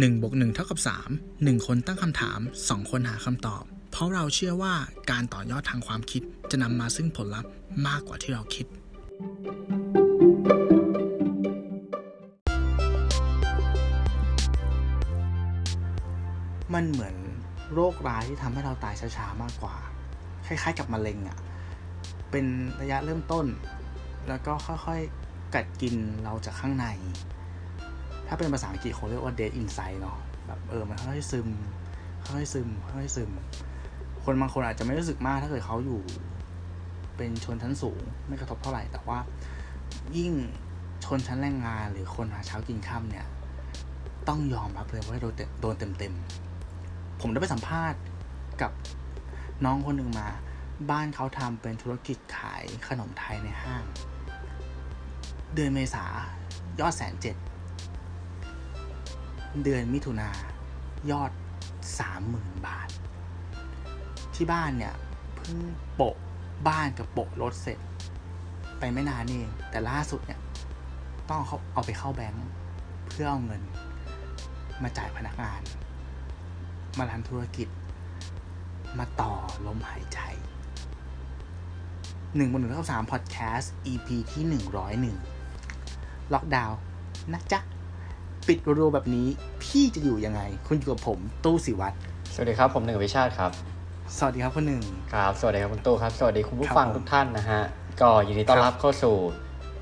1บวก1เท่ากับ 3 1 คนตั้งคำถาม 2 คนหาคำตอบ เพราะเราเชื่อว่าการต่อยอดทางความคิดจะนำมาซึ่งผลลัพธ์มากกว่าที่เราคิด มันเหมือนโรคร้ายที่ทำให้เราตายช้าๆมากกว่า คล้ายๆกับมะเร็งอะ่ะ เป็นระยะเริ่มต้น แล้วก็ค่อยๆกัดกินเราจากข้างใน ถ้าเป็นภาษาอังกฤษเขาเรียกว่า dead inside เนาะแบบเออมันค่อยซึมค่อยซึมค่อยซึม คนบางคนอาจจะไม่รู้สึกมากถ้าเกิดเขาอยู่ เป็นชนชั้นสูงไม่กระทบเท่าไหร่ แต่ว่ายิ่งชนชั้นแรงงานหรือคนหาเช้ากินค่ำเนี่ย ต้องยอมรับเลยว่าโดนเต็มๆ ผมได้ไปสัมภาษณ์กับน้องคนหนึ่งมา บ้านเขาทำเป็นธุรกิจขายขนมไทยในห้าง เดือนเมษายอดแสนเจ็ด เดือนมิถุนายอดสามหมื่นบาท ที่บ้านเนี่ยเพิ่งโปะบ้านกับโปะรถเสร็จ ไปไม่นานเอง แต่ล่าสุดเนี่ยต้องเอาเอาไปเข้าแบงค์เพื่อเอาเงิน มาจ่ายพนักงาน มาทำธุรกิจ มาต่อลมหายใจหนึ่งบนหนึ่งเท่าสามพอดแคสต์ EP ที่หนึ่งร้อยหนึ่งล็อกดาวน์นะจ๊ะ ปิดรัวๆแบบนี้ พี่จะอยู่ยังไง คุณอยู่กับผมตู้สิวัตรสวัสดีครับ ผมหนึ่งวิชาติครับ สวัสดีครับคนหนึ่งครับ สวัสดีครับคุณตู้ครับ สวัสดีคุณผู้ครับฟังผมทุกท่านนะฮะ ก็ยินดีต้อนครับรับเข้าสู่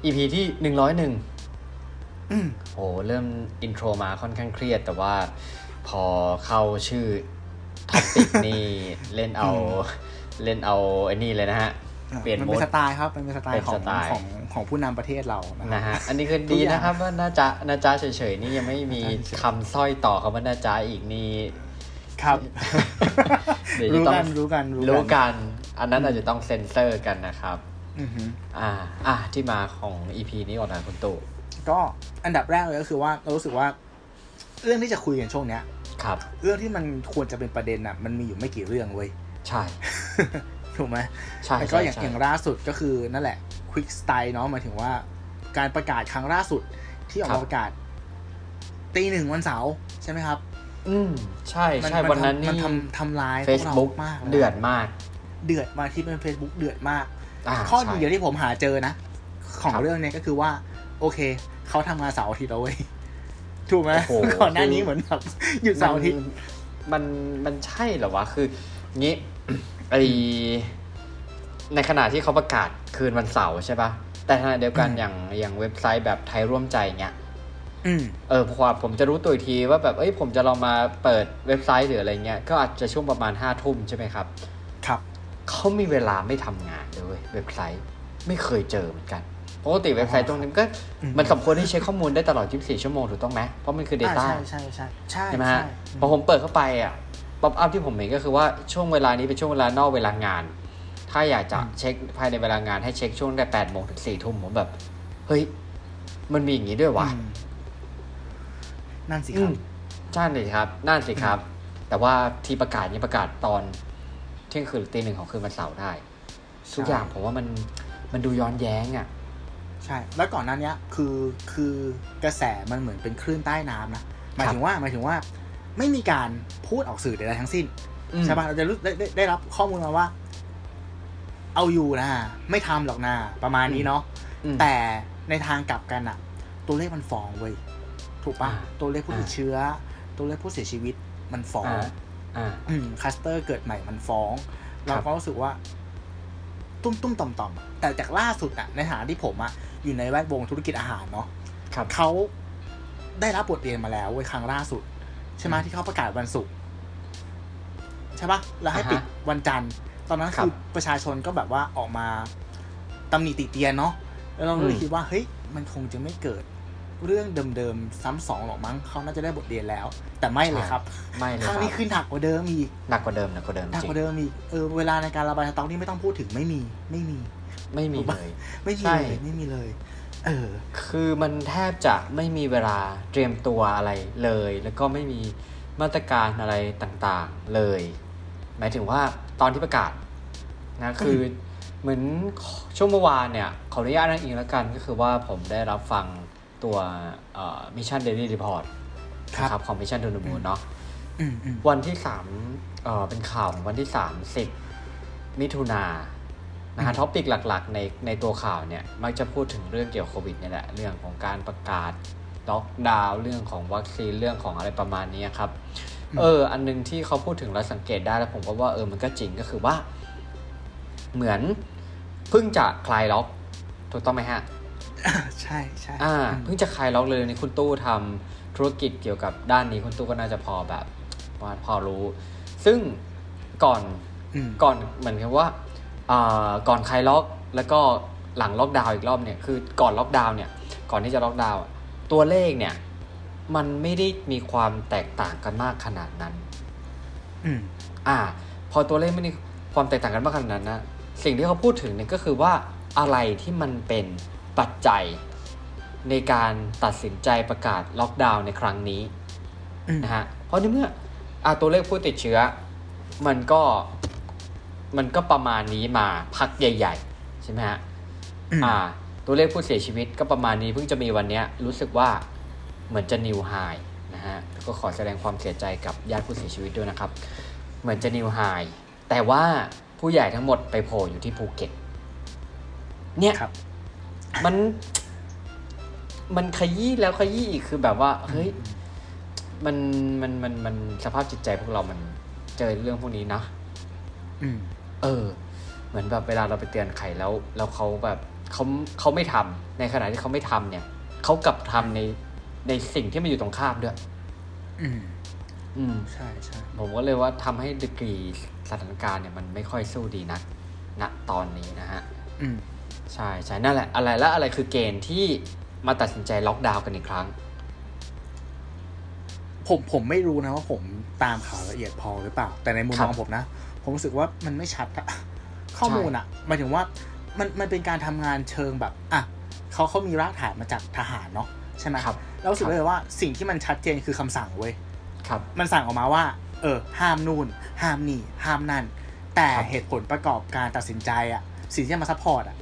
EP ที่หนึ่งร้อยหนึ่งอืมโอ้เริ่มอินโทรมาค่อนข้างเครียด แต่ว่าพอเข้าชื่อท็อปิกนี่เล่นเอาเล่นเอาไอ้นี่เลยนะฮะ เปลี่ยนมันโหมเป็นดสไตล์ครับมันเป็นสไตเป็ล์นของสไตล์ของของผู้นำประเทศเรานะนะฮะฮะอันนี้คือทุกดีอย่างนะครับว่าน่าจะน่าจะเฉยๆนี่ยังไม่มีน่าจะเฉยคำสร้อยต่อคำว่าน่าจะอีกนี่ครับเดี๋ยวรู้จะต้อกังนรู้กันรู้กัน อันนั้นอาจจะต้องเซ็นเซอร์กันนะครับอือฮึอ่าอ่าที่มาของ EP นี้ก่อนนะคุณตู่ก็อันดับแรกเลยก็คือว่าเรารู้สึกว่า เรื่องที่จะคุยกันช่วงเนี้ย ครับ เรื่องที่มันควรจะเป็นประเด็นอะ มันมีอยู่ไม่กี่เรื่องเว้ยใช่ ถูกไหมใช่แล้วก็ใช่อย่างใช่อย่างล่าสุดก็คือนั่นแหละ Quick Style เนาะหมายถึงว่า การประกาศครั้งล่าสุดที่ออกมาประกาศตีหนึ่งวันเสาร์ใช่ไหมครับ อืมใช่ใช่มัวันนั้นทำมันนี่ทำทำลายพวกเรา Facebook มากลยนะเดือดมาก เดือดมากที่เป็น Facebook เดือดมากอ่าข้อใช่ดีเดียวที่ผมหาเจอนะ ของครับเรื่องเนี้ยก็คือว่า โอเค เขาทำงานเสาร์อาทิตย์แล้วเว้ยถูกไหมโอ้โหก่อนหน้านี้เหมือนแบบหยุดเสาร์อาทิตย์มันมันใช่เหรอวะคืองี้ ไอในขณะที่เขาประกาศคืนวันเสาร์ใช่ปะแต่ขณะเดียวกันอืมอย่างอย่างเว็บไซต์แบบไทยร่วมใจเงี้ยอืมเออพอผมจะรู้ตัวอีกทีว่าแบบเอ้ยผมจะลองมาเปิดเว็บไซต์หรืออะไรเงี้ยก็อาจจะช่วงประมาณห้าทุ่มใช่ไหมครับ ครับเขามีเวลาไม่ทำงานเลยเว้ยเว็บไซต์ไม่เคยเจอเหมือนกันปกติเว็บไซต์ตรงนี้มันก็อืมมันสมควรที่เช็คข้อมูลได้ตลอด 24 ชั่วโมงถูกต้องไหมเพราะมันคือ Data อ่าใช่ใช่ใช่ใช่ใช่ไหมฮะใชพอผมเปิดเข้าไปอะ pop-up ที่ผมเห็นก็คือว่าช่วงเวลานี้เป็นช่วงเวลานอกเวลางาน ถ้าอยากจะเช็คภายในเวลางานให้เช็คช่วงแต่8โมงถึง4ทุ่มผมแบบ เฮ้ย มันมีอย่างนี้ด้วยวะอืมนั่นสิอืครัมบใช่เลยครับ นั่นสิครับ แต่ว่าที่ประกาศนี้ประกาศตอนเที่ยงคืนหรือตีหนึ่งของคืนวันเสาร์ได้ทุกอย่างผมว่ามันมันดูย้อนแย้งอะ ใช่ แล้วก่อนหน้าเนี้ยคือคือกระแสมันเหมือนเป็นคลื่นใต้น้ำนะหมายถึงว่าหมายถึงว่า ไม่มีการพูดออกสื่อใดๆทั้งสิ้นอืมใช่ปะเราจะรู้ได้ได้ได้รับข้อมูลมาว่า เอาอยู่นะไม่ทำหรอกนะประมาณนี้เนาะอืมแต่ในทางกลับกันอะตัวเลขมันฟ้องเว้ยถูกปะอ่าตัวเลขผู้ติดอ่าเชื้อ ตัวเลขผู้เสียชีวิตมันฟ้องอ่าอ่าอืมคลัสเตอร์เกิดใหม่มันฟ้อง เราก็รู้สึกว่า ตุ้มตุ้มต่อมต่อมอะแต่จากล่าสุดอะในฐานะที่ผมอะอยู่ในแวดวงธุรกิจอาหารเนาะครับเขาได้รับบทเรียนมาแล้วเว้ยครั้งล่าสุด ใช่ไหมอืมที่เขาประกาศวันศุกร์ใช่ปะแล้วให้อ่าฮะปิดวันจันทร์ ตอนนั้นครับคือประชาชนก็แบบว่าออกมาตำหนิติเตียนเนาะแล้วเราก็เลยอืมคิดว่าเฮ้ยมันคงจะไม่เกิดเรื่องเดิมๆซ้ำสองหรอกมั้งเขาน่าจะได้บทเรียนแล้ว แต่ไม่เลยครับไม่เลยครั้งครันี้บขึ้นหนักกว่าเดิมอีกหนักกว่าเดิมหนักกว่าเดิมหนักจริกงว่าเดิมอีกเออเวลาในการระบายสต็อกนี่ไม่ต้องพูดถึงไม่มีไม่มี ไม่มีถูกเลปะยไม่มีใช่เลย ไม่มีเลย เออคือมันแทบจะไม่มีเวลาเตรียมตัวอะไรเลย แล้วก็ไม่มีมาตรการอะไรต่างๆเลย หมายถึงว่าตอนที่ประกาศนะคือเหมือนช่วงเมื่อวานเนี่ย ขออนุญาตอ้างอิงแล้วกันก็คือว่าผมได้รับฟังตัว Mission Daily Report นะครับของมิชชั่น to the moon เนาะอืมอืมวันที่สามเอ่อเป็นข่าวของวันที่สามสิบมิถุนา นะฮะ topic หลักๆ ในในตัวข่าวเนี่ยมักจะพูดถึงเรื่องเกี่ยวกับโควิดเนี่ยแหละเรื่องของการประกาศล็อกดาวน์เรื่องของวัคซีนเรื่องของอะไรประมาณนี้ครับเออ อันหนึงที่เขาพูดถึงแล้วสังเกตได้แล้วผมก็ว่าเออมันก็จริงก็คือว่า เหมือนเพิ่งจะคลายล็อกถูกต้องไหมฮะใช่ใช่อ่าอืมเพิ่งจะคลายล็อกเลยนี่คุณตู้ทำธุรกิจเกี่ยวกับด้านนี้คุณตู้ก็น่าจะพอแบบว่าพอรู้ ซึ่งก่อนอืมก่อนเหมือนกับว่าอ่า ก่อนคลายล็อกแล้วก็หลังล็อกดาวน์อีกรอบเนี่ยคือก่อนล็อกดาวน์เนี่ยก่อนที่จะล็อกดาวน์อะตัวเลขเนี่ย มันไม่ได้มีความแตกต่างกันมากขนาดนั้น อืมอ่า พอตัวเลขไม่มีความแตกต่างกันมากขนาดนั้นนะสิ่งที่เขาพูดถึงเนี่ยก็คือว่าอะไรที่มันเป็นปัจจัยในการตัดสินใจประกาศล็อกดาวน์ในครั้งนี้อืมนะฮะเพราะในเมื่ออาตัวเลขผู้ติดเชื้อ มันก็ มันก็ประมาณนี้มาพักใหญ่ๆ ใช่ไหมฮะอืมอ่า ตัวเลขผู้เสียชีวิตก็ประมาณนี้เพิ่งจะมีวันเนี้ยรู้สึกว่าเหมือนจะนิวไฮนะฮะก็ขอแสดงความเสียใจกับญาติผู้เสียชีวิตด้วยนะครับ เหมือนจะนิวไฮแต่ว่าผู้ใหญ่ทั้งหมดไปโผล่อยู่ที่ภูเก็ต เนี่ยครับมันมันขยี้แล้วขยี้อีกคือแบบว่าเฮ้ยมันมันมันมันสภาพจิตใจพวกเรามันเจอเรื่องพวกนี้นะอืม เออ เหมือนแบบเวลาเราไปเตือนใครแล้ว แล้วเขาแบบเขาเขาไม่ทำในขณะที่เขาไม่ทำเนี่ยเขากลับทำในในสิ่งที่มันอยู่ตรงข้ามด้วย อืม อืมใช่ใช่ผมก็เลยว่าทำให้ดีกรีสถานการณ์เนี่ยมันไม่ค่อยสู้ดีนักณตอนนี้นะฮะ อืมใช่ใช่นั่นแหละ อะไรแล้วอะไรคือเกณฑ์ที่มาตัดสินใจล็อกดาวน์กันอีกครั้ง ผมผมไม่รู้นะว่าผมตามข่าวละเอียดพอหรือเปล่า แต่ในมุมครัมบองผมนะ ผมรู้สึกว่ามันไม่ชัดอะข้อมูลอะหมายถึงว่ามันมันเป็นการทำงานเชิงแบบอะเขาเขามีรากฐานมาจากทหารเนาะใช่ไหมครับแล้วรู้สึกเลยว่าสิ่งที่มันชัดเจนคือคำสั่งเว้ยครับมันสั่งออกมาว่า เออ ห้ามนู่น ห้ามนี่ ห้ามนั่น แต่ครับเหตุผลประกอบการตัดสินใจอะสิ่งที่จะมา support อะ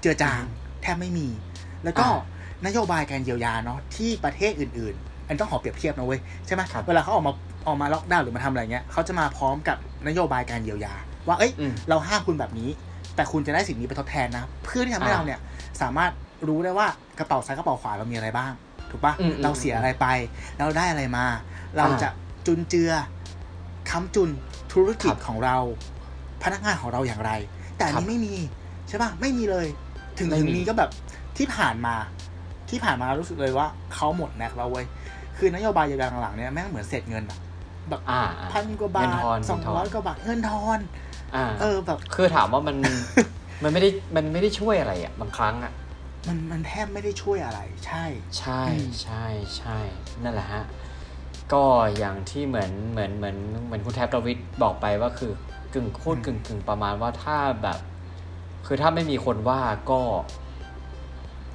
เจือจางแทบไม่มี แล้วก็อ่านโยบายการเยียวยาเนาะที่ประเทศอื่น ๆ อันต้องขอเปรียบเทียบนะเว้ยใช่ไหมครับเวลาเขาออกมา ออกมาล็อกดาวน์หรือมาทำอะไรเงี้ยเขาจะมาพร้อมกับนโยบายการเยียวยา ว่าเอ้ยอืมเราห้ามคุณแบบนี้ แต่คุณจะได้สิ่งนี้ไปทดแทนนะ เพื่อที่ทำให้อ่าเราเนี่ยสามารถรู้ได้ว่ากระเป๋าซ้ายกระเป๋าขวาเรามีอะไรบ้าง ถูกปะอืมอืมเราเสียอะไรไป เราได้อะไรมา เราอ่าจะจุนเจือค้ำจุนธุรกิจครับของเรา พนักงานของเราอย่างไร แต่อันครับนี้ไม่มีใช่ปะไม่มีเลย ถึงไม่ถึงมีมีก็แบบที่ผ่านมาที่ผ่านมารู้สึกเลยว่าเขาหมดแม็กซ์แล้วเว้ยคือนโยบายเยียวยาหลังๆเนี่ยแม่งเหมือนเศษเงินอะ แบบอ่าอ่าพันกว่าบาเงินททอนสองเงินทอนร้อยกว่าบาทเงินทอนอ่าเออแบบคือถามว่ามันมันไม่ได้มันไม่ได้ช่วยอะไรอะบางครั้งอะมันมันแทบไม่ได้ช่วยอะไร ใช่ ใช่อืมใช่ใช่นั่นแหละฮะก็อย่างที่เหมือนเหมือนเหมือนเหมือนคุณแท็บดาวิดบอกไปว่าคือกึ่งพูดกึ่งกึ่งประมาณว่าถ้าแบบ คือถ้าไม่มีคนว่าก็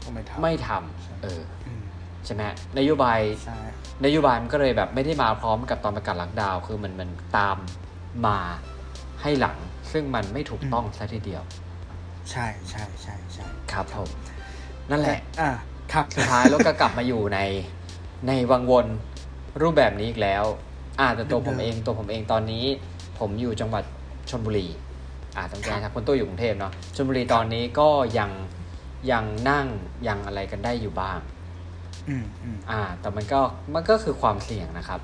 ก็ไม่ทำไม่ทำเอออืมใช่ไหมนโยบายใช่ นโยบายมันก็เลยแบบไม่ได้มาพร้อมกับตอนประกาศล็อกดาวน์คือมันมันตามมาให้หลัง ซึ่งมันไม่ถูกต้องซะทีเดียว ใช่ใช่ใช่ใช่ครับผมนั่นแหละอ่าครับสุดท้ายเราก็กลับมาอยู่ในในวังวนรูปแบบนี้อีกแล้วอ่าแต่ตัวผมเดิมๆเองตัวผมเองตอนนี้ ผมอยู่จังหวัดชนบุรีอ่าตรงแกครับคุณตู้อยู่กรุงเทพเนาะชนบุรีตอนนี้ก็ยังยังนั่งยังอะไรกันได้อยู่บ้าง อืมอืมอ่า แต่มันก็มันก็คือความเสี่ยงนะครับ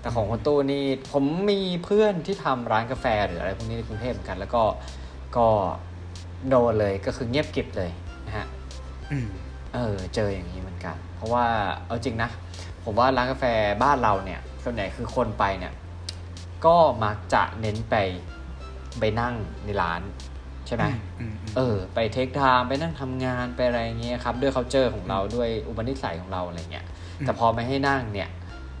แต่ของคุณตู้นี่ผมมีเพื่อนที่ทำร้านกาแฟหรืออะไรพวกนี้ในกรุงเทพเหมือนกัน แล้วก็ก็โดนเลยก็คือเงียบกริบเลยนะฮะอืมเออ เจออย่างนี้เหมือนกัน เพราะว่าเอาจริงนะ ผมว่าร้านกาแฟบ้านเราเนี่ยส่วนใหญ่คือคนไปเนี่ย ก็มักจะเน้นไปไปนั่งในร้าน ใช่ไหมอืมอืม เออ ไป take time ไปนั่งทำงานไปอะไรเงี้ยครับ ด้วย c u เจอร์ของเราด้วยอุปนิสัยของเราอะไรเงี้ยแต่พอไม่ให้นั่งเนี่ย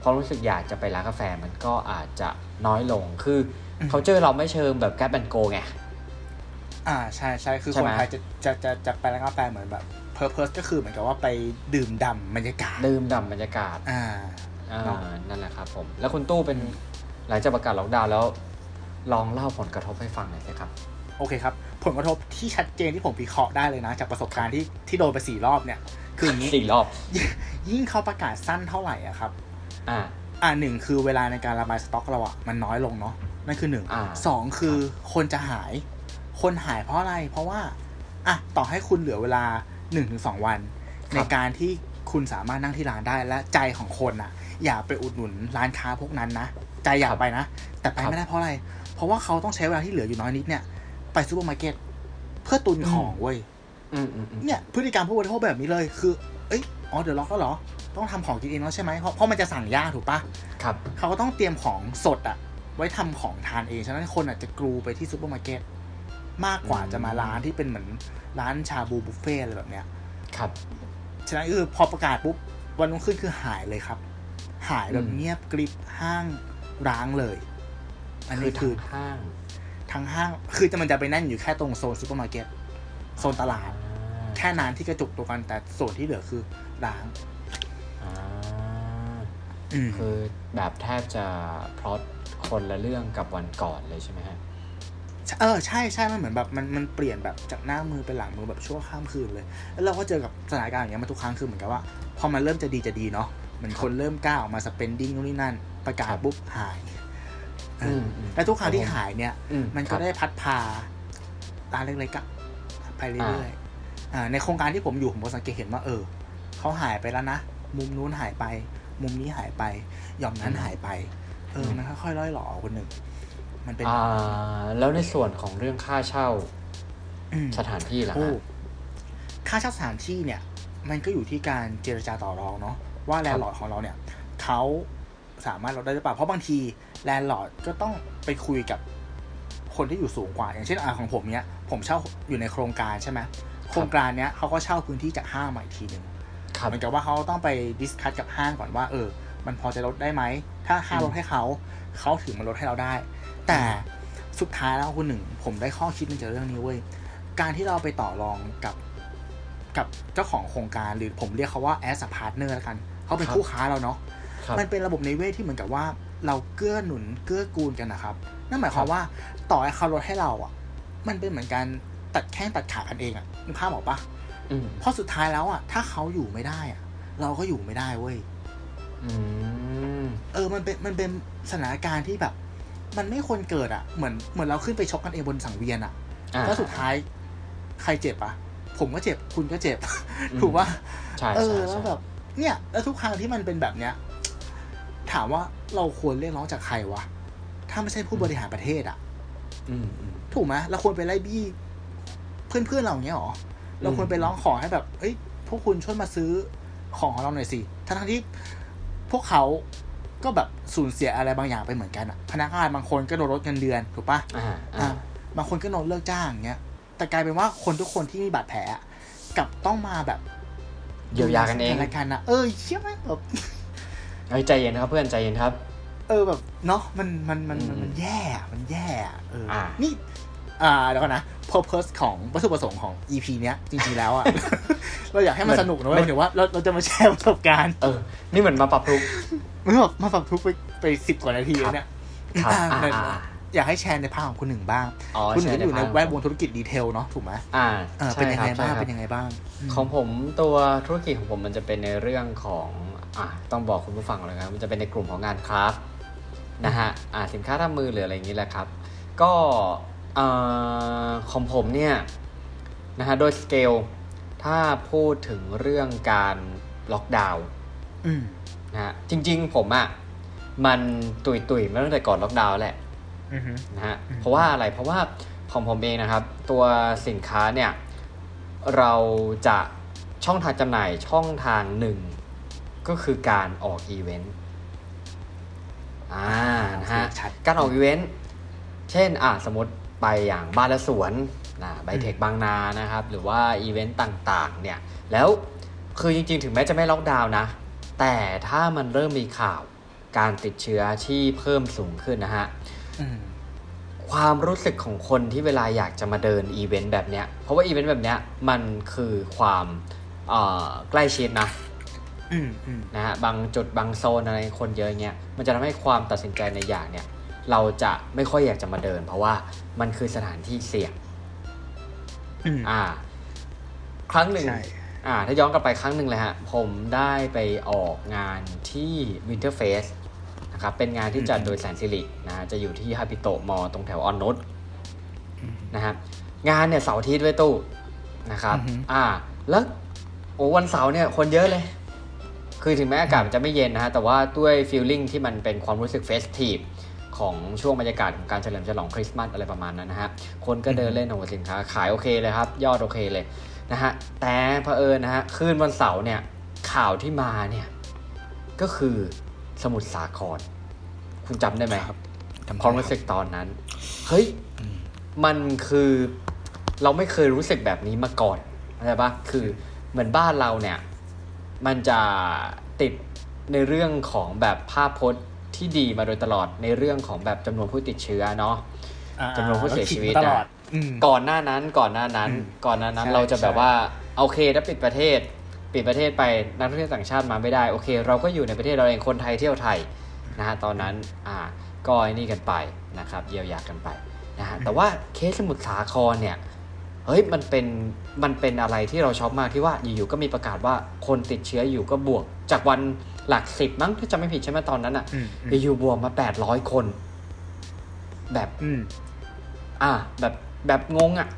ความรู้สึกอยากจะไปร้านกาแฟมันก็อาจจะน้อยลงคือ c u เจอร์เราไม่เชิงแบบแก b แอนโกไงอ่าใช่ใช่คือใช่คนไหมไทยจะจะจะจะไปร้านกาแฟเหมือนแบบ purpose ก็คือเหมือนกับว่าไปดื่มด่ำบรรยากาศ ดื่มด่ำบรรยากาศ อ่าอ่าเนาะนั่นแหละครับผมแล้วคุณตู้เป็นหลังจากประกาศล็อกดาวน์แล้ว ลองเล่าผลกระทบให้ฟังหน่อยสิครับ โอเคครับ ผลกระทบที่ชัดเจนที่ผมวิเคราะห์ได้เลยนะ จากประสบการณ์ที่ที่โดนไปสี่รอบเนี่ย คืออย่างนี้สี่รอบ ยิ่งเขาประกาศสั้นเท่าไหร่อะครับ อ่า อ่าหนึ่งคือเวลาในการระบายสต็อกเราอะมันน้อยลงเนาะนั่นคือหนึ่งอ่าสองคือคนจะหาย คนหายเพราะอะไร เพราะว่าอะต่อให้คุณเหลือเวลาหนึ่งถึงสองวัน ในการที่คุณสามารถนั่งที่ร้านได้และใจของคนอะอยากไปอุดหนุนร้านค้าพวกนั้นนะ ใจอยากไปนะ แต่ไปไม่ได้เพราะอะไร เพราะว่าเขาต้องใช้เวลาที่เหลืออยู่น้อยนิดเนี่ย ไปซูเปอร์มาร์เก็ตเพื่อตุนของเว้ยอืมอืมอืมเนี่ยพฤติกรรมผู้บริโภคแบบนี้เลย คือ เอ้ยอ๋อเดี๋ยวล็อกแล้วเหรอ ต้องทำของกินเองแล้วใช่ไหมเพราะเพราะมันจะสั่งยากถูกปะครับ เขาก็ต้องเตรียมของสดอะไว้ทำของทานเอง ฉะนั้นคนอาจจะกรูไปที่ซูเปอร์มาร์เก็ตมากกว่าอืมจะมาร้านที่เป็นเหมือนร้านชาบูบุฟเฟ่ต์อะไรแบบเนี้ย ครับ ฉะนั้นคือพอประกาศปุ๊บวันรุ่งขึ้นคือหายเลยครับ หายแบบอืมเงียบกริบห้างร้างเลย อันคืนี้อคือทางห้าง ทั้งห้าง คือจะมันจะไปแน่นอยู่แค่ตรงโซนซูเปอร์มาร์เก็ตโซนตลาด แค่นั้นที่กระจุกตัวกันแต่ส่วนที่เหลือคือร้างอ่าอืมคือแบบแทบจะพล็อตคนละเรื่องกับวันก่อนเลยใช่ไหมฮะเออใช่ใช่มันเหมือนแบบมันมันเปลี่ยนแบบจากหน้ามือเป็นหลังมือแบบชั่วข้ามคืนเลย แล้วเราก็เจอกับสถานการณ์อย่างเงี้ยมาทุกครั้งคือเหมือนกับว่า พอมันเริ่มจะดีจะดีเนาะเหมือนคนเริ่มกล้าออกมา spending นู่นนี่นั่น ประกาศครับปุ๊บหายเอออมอืม แล้วทุกครั้งที่ครับผมหายเนี่ยอืมันคก็รับได้พัดพาร้านเล็กๆอะไปเรื่อยๆอ่าในโครงการที่ผมอยู่ผมก็สังเกตเห็นว่าเออเขาหายไปแล้วนะ มุมนู้นหายไป มุมนี้หายไปหย่อมนั้นหายไป เออมันค่อยๆล่อยหล่อคนหนึ่งมันเป็นอ่าแล้วในส่วนของเรื่องค่าเช่าอืมสถานที่ล่ะโอ้ฮะค่าเช่าสถานที่เนี่ย มันก็อยู่ที่การเจรจาต่อรองเนาะว่า landlord ของเราเนี่ยเขาสามารถลดได้หรือเปล่าเพราะบางที landlord ก็ต้องไปคุยกับคนที่อยู่สูงกว่า อย่างเช่นอ่าของผมเนี่ยผมเช่าอยู่ในโครงการใช่ไหมโครงการเนี้ยเขาก็เช่าพื้นที่จากห้างมาอีกทีหนึ่งครับเหมือนกับว่าเขาต้องไป discuss กับห้างก่อนว่า เออ มันพอจะลดได้ไหม ถ้าห้างลดให้เขาเขาถึงมาลดให้เราได้ แต่สุดท้ายแล้วคุณหนึ่ง ผมได้ข้อคิดหนึ่งจากเรื่องนี้เว้ยการที่เราไปต่อรองกับกับเจ้าของโครงการหรือผมเรียกเขาว่า as a partner แล้วกันเขาเป็นครับคู่ค้าเราเนาะครับมันเป็นระบบในเวทที่เหมือนกับว่า เราเกื้อหนุนเกื้อกูลกันนะครับ นั่นหมายความครับว่าต่อให้เขาลดให้เราอะ มันเป็นเหมือนการตัดแข้งตัดขากันเองอะนึกภาพออกปะอืมเพราะสุดท้ายแล้วอะ ถ้าเขาอยู่ไม่ได้อะ เราก็อยู่ไม่ได้เว้ยอืมเออ มันเป็นมันเป็นสถานการณ์ที่แบบ มันไม่ควรเกิดอะ เหมือนเหมือนเราขึ้นไปชกกันเองบนสังเวียนอะอ่าแล้วสุดท้าย ใครเจ็บอะ ผมก็เจ็บคุณก็เจ็บอืมถูกปะใช่เออใช่แล้วใช่แบบเนี่ย แล้วทุกครั้งที่มันเป็นแบบเนี้ย ถามว่าเราควรเรียกร้องจากใครวะ ถ้าไม่ใช่ผู้บริหารประเทศอะอืมอืมถูกไหมเราควรไปไล่บี้ เพื่อนเพื่อนๆเราอย่างเงี้ยหรอ เราควรไปร้องขอให้แบบเอ้ย พวกคุณช่วยมาซื้อของของเราหน่อยสิ ทั้งๆที่พวกเขาก็แบบสูญเสียอะไรบางอย่างไปเหมือนกันอะพนักงานบางคนก็โดนลดเงินเดือนถูกปะอ่าอ่าอ่าบางคนก็โดนเลิกจ้างอย่างเงี้ย แต่กลายเป็นว่าคนทุกคนที่มีบาดแผลอะกลับต้องมาแบบเยียวยากันเองดูแลซึ่กันนะเออเชื่อไหมแบบ เฮ้ยใจเย็นนะครับเพื่อนใจเย็นครับ เออแบบเนาะมันมันมันมันอืมมันแย่อะมันแย่อะเอออานี่ อ่าเดี๋ยวก่อนนะ purpose ของวัตถุประสงค์ของ EP เนี้ยจริงๆแล้วอะเราอยากให้มันสนุกนะเว้ยหมายถึงว่าเราเราจะมาแชร์ประสบการณ์เออ นี่เหมือนมาปรับทุกข์ไม่แบบมาปรับทุกข์ไปไปสิบกว่านาทีแล้วเนี่ยครับอ่าอ่าแต่อ่าอยากให้แชร์ในภาคของคุณหนึ่งบ้างอ๋อคุณหนึ่งก็อยู่ในช่แวดวงธุรกิจดีเทลเนาะถูกไหมอ่าเออใช่เป็นยังไงครับ้างใช่ครัเป็นยังไงบ้างมของผมตัวธุรกิจของผมมันจะเป็นในเรื่องของ อะต้องบอกคุณผู้ฟังเลยครับมันจะเป็นในกลุ่มของงานคราฟต์นะฮะอ่าสินค้าทำมือหรืออะไรอย่างนี้แหละครับ ก็เอ่อของผมเนี่ยนะฮะโดยสเกลถ้าพูดถึงเรื่องการล็อกดาวน์อืมนะฮะจริง ๆ ผมอะ่ะมันตุยตุยๆมาตั้งแต่ก่อนล็อกดาวน์แหละอือฮึนะฮะอืมเพราะว่าอะไรเพราะว่าของผมเองนะครับ ตัวสินค้าเนี่ย เราจะช่องทางจำหน่ายช่องทางหนึ่ง ก็คือการออกอีเวนต์อ่านะฮะชัดการออกอีเวนต์เช่นอะสมมติไปอย่างบ้านและสวนนะไบเทคบางนานะครับ หรือว่าอีเวนต์ต่างๆเนี่ยแล้วคือจริงๆ ถึงแม้จะไม่ล็อกดาวน์นะ แต่ถ้ามันเริ่มมีข่าวการติดเชื้อที่เพิ่มสูงขึ้นนะฮะอืมความรู้สึกของคนที่เวลาอยากจะมาเดินอีเวนต์แบบเนี้ย เพราะว่าอีเวนต์แบบเนี้ยมันคือความเอ่อใกล้ชิดนะอืมอืม นะฮะบางจุดบางโซนอะไรคนเยอะเงี้ยมันจะทำให้ความตัดสินใจในอย่างเนี่ย เราจะไม่ค่อยอยากจะมาเดิน เพราะว่ามันคือสถานที่เสี่ยงอืมอ่า ครั้งหนึ่งใช่อ่า ถ้าย้อนกลับไปครั้งหนึ่งเลยฮะ ผมได้ไปออกงานที่ Winter Face นะครับเป็นงานที่จัดโดยแสนสิรินะฮะจะอยู่ที่ฮาปิโตะมอตรงแถวออนนุชนะครับงานเนี่ยเสาร์อาทิตย์ไว้ตู้นะครับอือฮึอ่า แล้วโอ้วันเสาร์เนี่ย คนเยอะเลย คือถึงแม้อากาศมันจะไม่เย็นนะฮะ แต่ว่าด้วยฟีลลิ่งที่มันเป็นความรู้สึกเฟสทีฟของช่วงบรรยากาศของการเฉลิมฉลองคริสต์มาสอะไรประมาณนั้นนะฮะ คนก็เดินเล่นโอ้โหสินค้าขายโอเคเลยครับ ยอดโอเคเลยนะฮะ แต่เผอิญนะฮะ คืนวันเสาร์เนี่ย ข่าวที่มาเนี่ย ก็คือสมุทรสาคร คุณจำได้ไหมครับจำได้ความรู้สึกตอนนั้น เฮ้ย มันคือเราไม่เคยรู้สึกแบบนี้มาก่อนเข้าใจปะคือเหมือนบ้านเราเนี่ย มันจะติดในเรื่องของแบบภาพพจน์ที่ดีมาโดยตลอดในเรื่องของแบบจำนวนผู้ติดเชื้อเนาะอ่าจำนวนผู้เสียชีวิตตลอดอะอืมก่อนหน้านั้นก่อนหน้านั้นอืมก่อนหน้านั้นใช่เราจะแบบใช่ว่าโอเคถ้าปิดประเทศ ปิดประเทศไปนักท่องเที่ยวต่างชาติมาไม่ได้โอเค เราก็อยู่ในประเทศเราเองคนไทยเที่ยวไทยนะฮะตอนนั้นอ่าก็ไอ้นี่กันไปนะครับเยียวยากันไปนะฮะแต่ว่าเคสสมุทรสาครเนี่ย เฮ้ยมันเป็นมันเป็นอะไรที่เราช็อกมากที่ว่าอยู่ๆก็มีประกาศว่าคนติดเชื้ออยู่ก็บวก จากวันหลักสิบมั้งถ้าจำไม่ผิดใช่ไหมตอนนั้นอะอืมอืมอยู่ๆบวกมาแปดร้อยคน แบบอืมอ่า แบบแบบงงอะ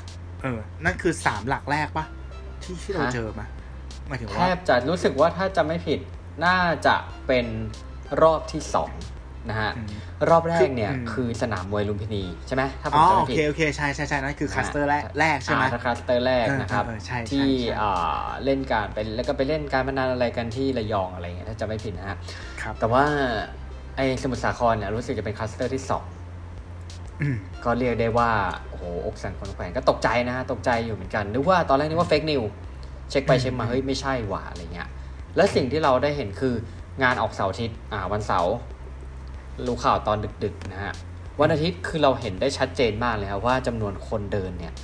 เออ นั่นคือสามหลักแรกปะที่ที่เราฮะเจอมาหมายถึงแทว่าแทบจะรู้สึกว่าถ้าจะไม่ผิดน่าจะเป็นรอบที่สอง นะฮะอืมรอบแรกเนี่ยคืออืมคือสนามมวยลุมพินีใช่ไหมถ้าผมจำโอไม่ผิดเคโอเคใช่ใช่ใช่นั่นคือคลัสเตอร์แรกแรกใช่ไหมอ่าถ้าคลัสเตอร์แรกนะครับเออเออใช่ใช่ที่ใช่อ่าเล่นการไปแล้วก็ไปเล่นการพนันอะไรกันที่ระยองอะไรเงี้ยถ้าจะไม่ผิดนะฮะครับแต่ว่าไอ้สมุทรสาครเนี่ยรู้สึกจะเป็นคลัสเตอร์ที่สองอืมก็เรียกได้ว่าโอ้โหอกสั่นขวัญแขวนก็ตกใจนะฮะตกใจอยู่เหมือนกันนึกว่าตอนแรกนึกว่า fake newsเช็คไปเช็คมาเฮ้ยไม่ใช่หว่าอะไรเงี้ยและสิ่งที่เราได้เห็นคืองานออกเสาร์อาทิตย์อ่าวันเสาร์ รู้ข่าวตอนดึกๆนะฮะวันอาทิตย์คือเราเห็นได้ชัดเจนมากเลยครับว่าจำนวนคนเดินเนี่ย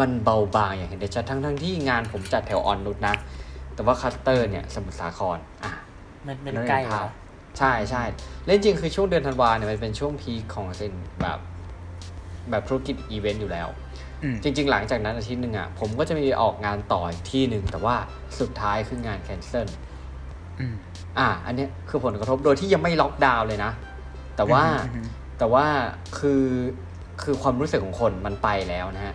มันเบาบางอย่างเห็นได้ชัดทั้งทั้งๆที่งานผมจัดแถวออนนุชนะ แต่ว่า cluster เนี่ยสมุทรสาครอะมันไม่ได้ใกล้เหรอใช่ใช่เล่นจริงคือช่วงเดือนธันวาเนี่ยมันเป็นช่วง peak ของ scene แบบแบบธุรกิจอีเวนต์อยู่แล้วอืมจริง ๆ หลังจากนั้นอาทิตย์หนึ่งอะผมก็จะมีออกงานต่ออีกที่หนึ่งแต่ว่าสุดท้ายคืองานแคนเซิลอืมอะอันเนี้ยคือผลกระทบโดยที่ยังไม่ล็อกดาวน์เลยนะ แต่ว่าอืมแต่ว่าคือคือความรู้สึกของคนมันไปแล้วนะฮะ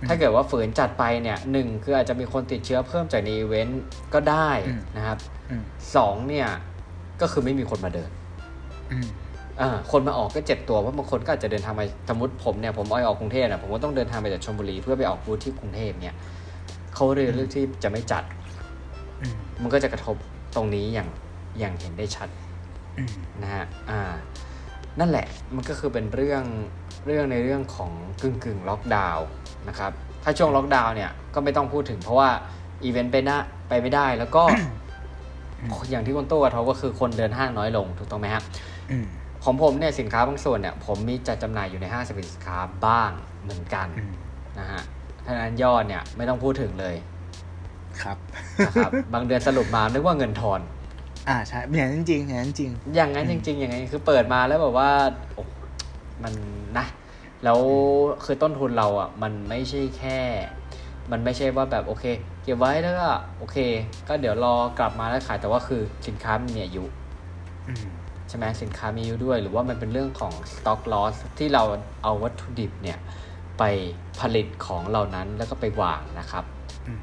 อืมถ้าเกิดว่าฝืนจัดไปเนี่ยหนึ่งคืออาจจะมีคนติดเชื้อเพิ่มจากในอีเวนต์ก็ได้อืมนะครับอืมสองเนี่ยก็คือไม่มีคนมาเดินอืมอ่าคนมาออกก็เจ็บตัวเพราะบางคนก็อาจจะเดินทางไปสมมติผมเนี่ยผมอ้อยออกกรุงเทพนะผมก็ต้องเดินทางไปจากชลบุรีเพื่อไปออกบูธที่กรุงเทพเนี่ยเขาเลยเลือกที่จะไม่จัดอืมมันก็จะกระทบตรงนี้อย่างอย่างเห็นได้ชัดอืมนะฮะอ่า นั่นแหละมันก็คือเป็นเรื่องเรื่องในเรื่องของกึ่งกึ่งล็อกดาวน์นะครับถ้าช่วงล็อกดาวน์เนี่ยก็ไม่ต้องพูดถึงเพราะว่าอีเวนต์ไปหน้าไปไม่ได้แล้วก็ อย่างที่คุณตู้กับเขาก็คือคนเดินห้างน้อยลงถูกต้องไหมครับอืมของผมเนี่ยสินค้าบางส่วนเนี่ยผมมีจัดจำหน่ายอยู่ในห้างสรรพสินค้าบ้างเหมือนกันอืมนะฮะถ้านั้นยอดเนี่ยไม่ต้องพูดถึงเลย ครับนะครับ บางเดือนสรุปมานึกว่าเงินทอน อ่าใช่อย่างนั้นจริงอย่างนั้นจริง อย่างนั้นจริง ๆ อย่างนั้นคือเปิดมาแล้วแบบว่าโอ้มันนะ แล้วคือต้นทุนเราอะ มันไม่ใช่แค่ มันไม่ใช่ว่าแบบโอเค เก็บไว้แล้วก็โอเค ก็เดี๋ยวรอกลับมาแล้วขายแต่ว่าคือสินค้ามันมีอายุอืมใช่ไหมสินค้ามีอยู่ด้วย หรือว่ามันเป็นเรื่องของ stock loss ที่เราเอาวัตถุดิบเนี่ยไปผลิตของเหล่านั้นแล้วก็ไปวางนะครับอืม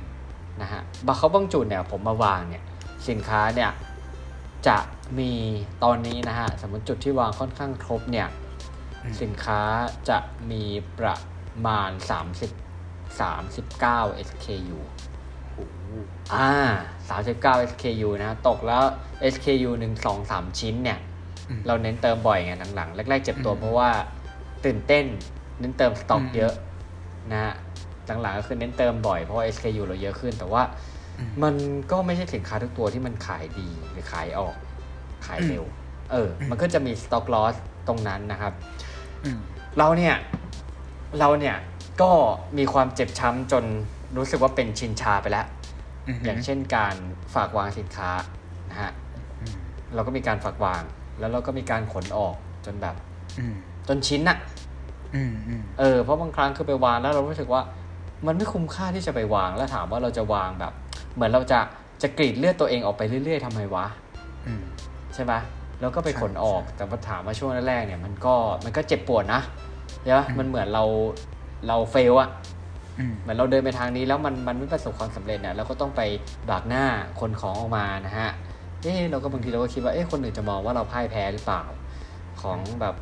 นะฮะบางเขาบางจุดเนี่ยผมมาวางเนี่ยสินค้าเนี่ย จะมีตอนนี้นะฮะ สมมติจุดที่วางค่อนข้างครบเนี่ยอืมสินค้าจะมีประมาณ 30 39 SKU โอ้โหอ่า39 SKU นะ ตกแล้ว SKU 1 2 3 ชิ้นเนี่ยอืมเราเน้นเติมบ่อยไงหลังๆ แรก ๆ เจ็บตัวอืมเพราะว่าตื่นเต้น เน้นเติมสต็อกอืมเยอะนะฮะหลังๆก็คือเน้นเติมบ่อยเพราะว่า SKU เราเยอะขึ้นแต่ว่าอื มมันก็ไม่ใช่สินค้าทุกตัวที่มันขายดีหรือขายออก ขายเร็ว เอออืมมันก็จะมีสต็อกลอสตรงนั้นนะครับอืมเราเนี่ย เราเนี่ยก็มีความเจ็บช้ำจนรู้สึกว่าเป็นชินชาไปแล้ว อย่างเช่นการฝากวางสินค้านะฮะอืมเราก็มีการฝากวาง แล้วเราก็มีการขนออกจนแบบอืมจนชิ้นอะอืมอืมเออเพราะบางครั้งคือไปวางแล้วเรารู้สึกว่า มันไม่คุ้มค่าที่จะไปวางแล้วถามว่าเราจะวางแบบ เหมือนเราจะจะกรีดเลือดตัวเองออกไปเรื่อย ๆทำไมวะอืมใช่ไหมแล้วก็ไปขนออกใช่แต่พอถามว่าช่วงแรกๆเนี่ยมันก็มันก็เจ็บปวดนะใช่ไหมอืมมันเหมือนเราเราเฟลอะอืมเหมือนเราเดินไปทางนี้แล้วมันมันไม่ประสบความสำเร็จเนี่ยเราก็ต้องไปบากหน้าคนของออกมานะฮะเอ๊ะเราก็บางทีเราก็คิดว่าเอ๊ะคนอื่นจะมองว่าเราพ่ายแพ้หรือเปล่า ของแบบ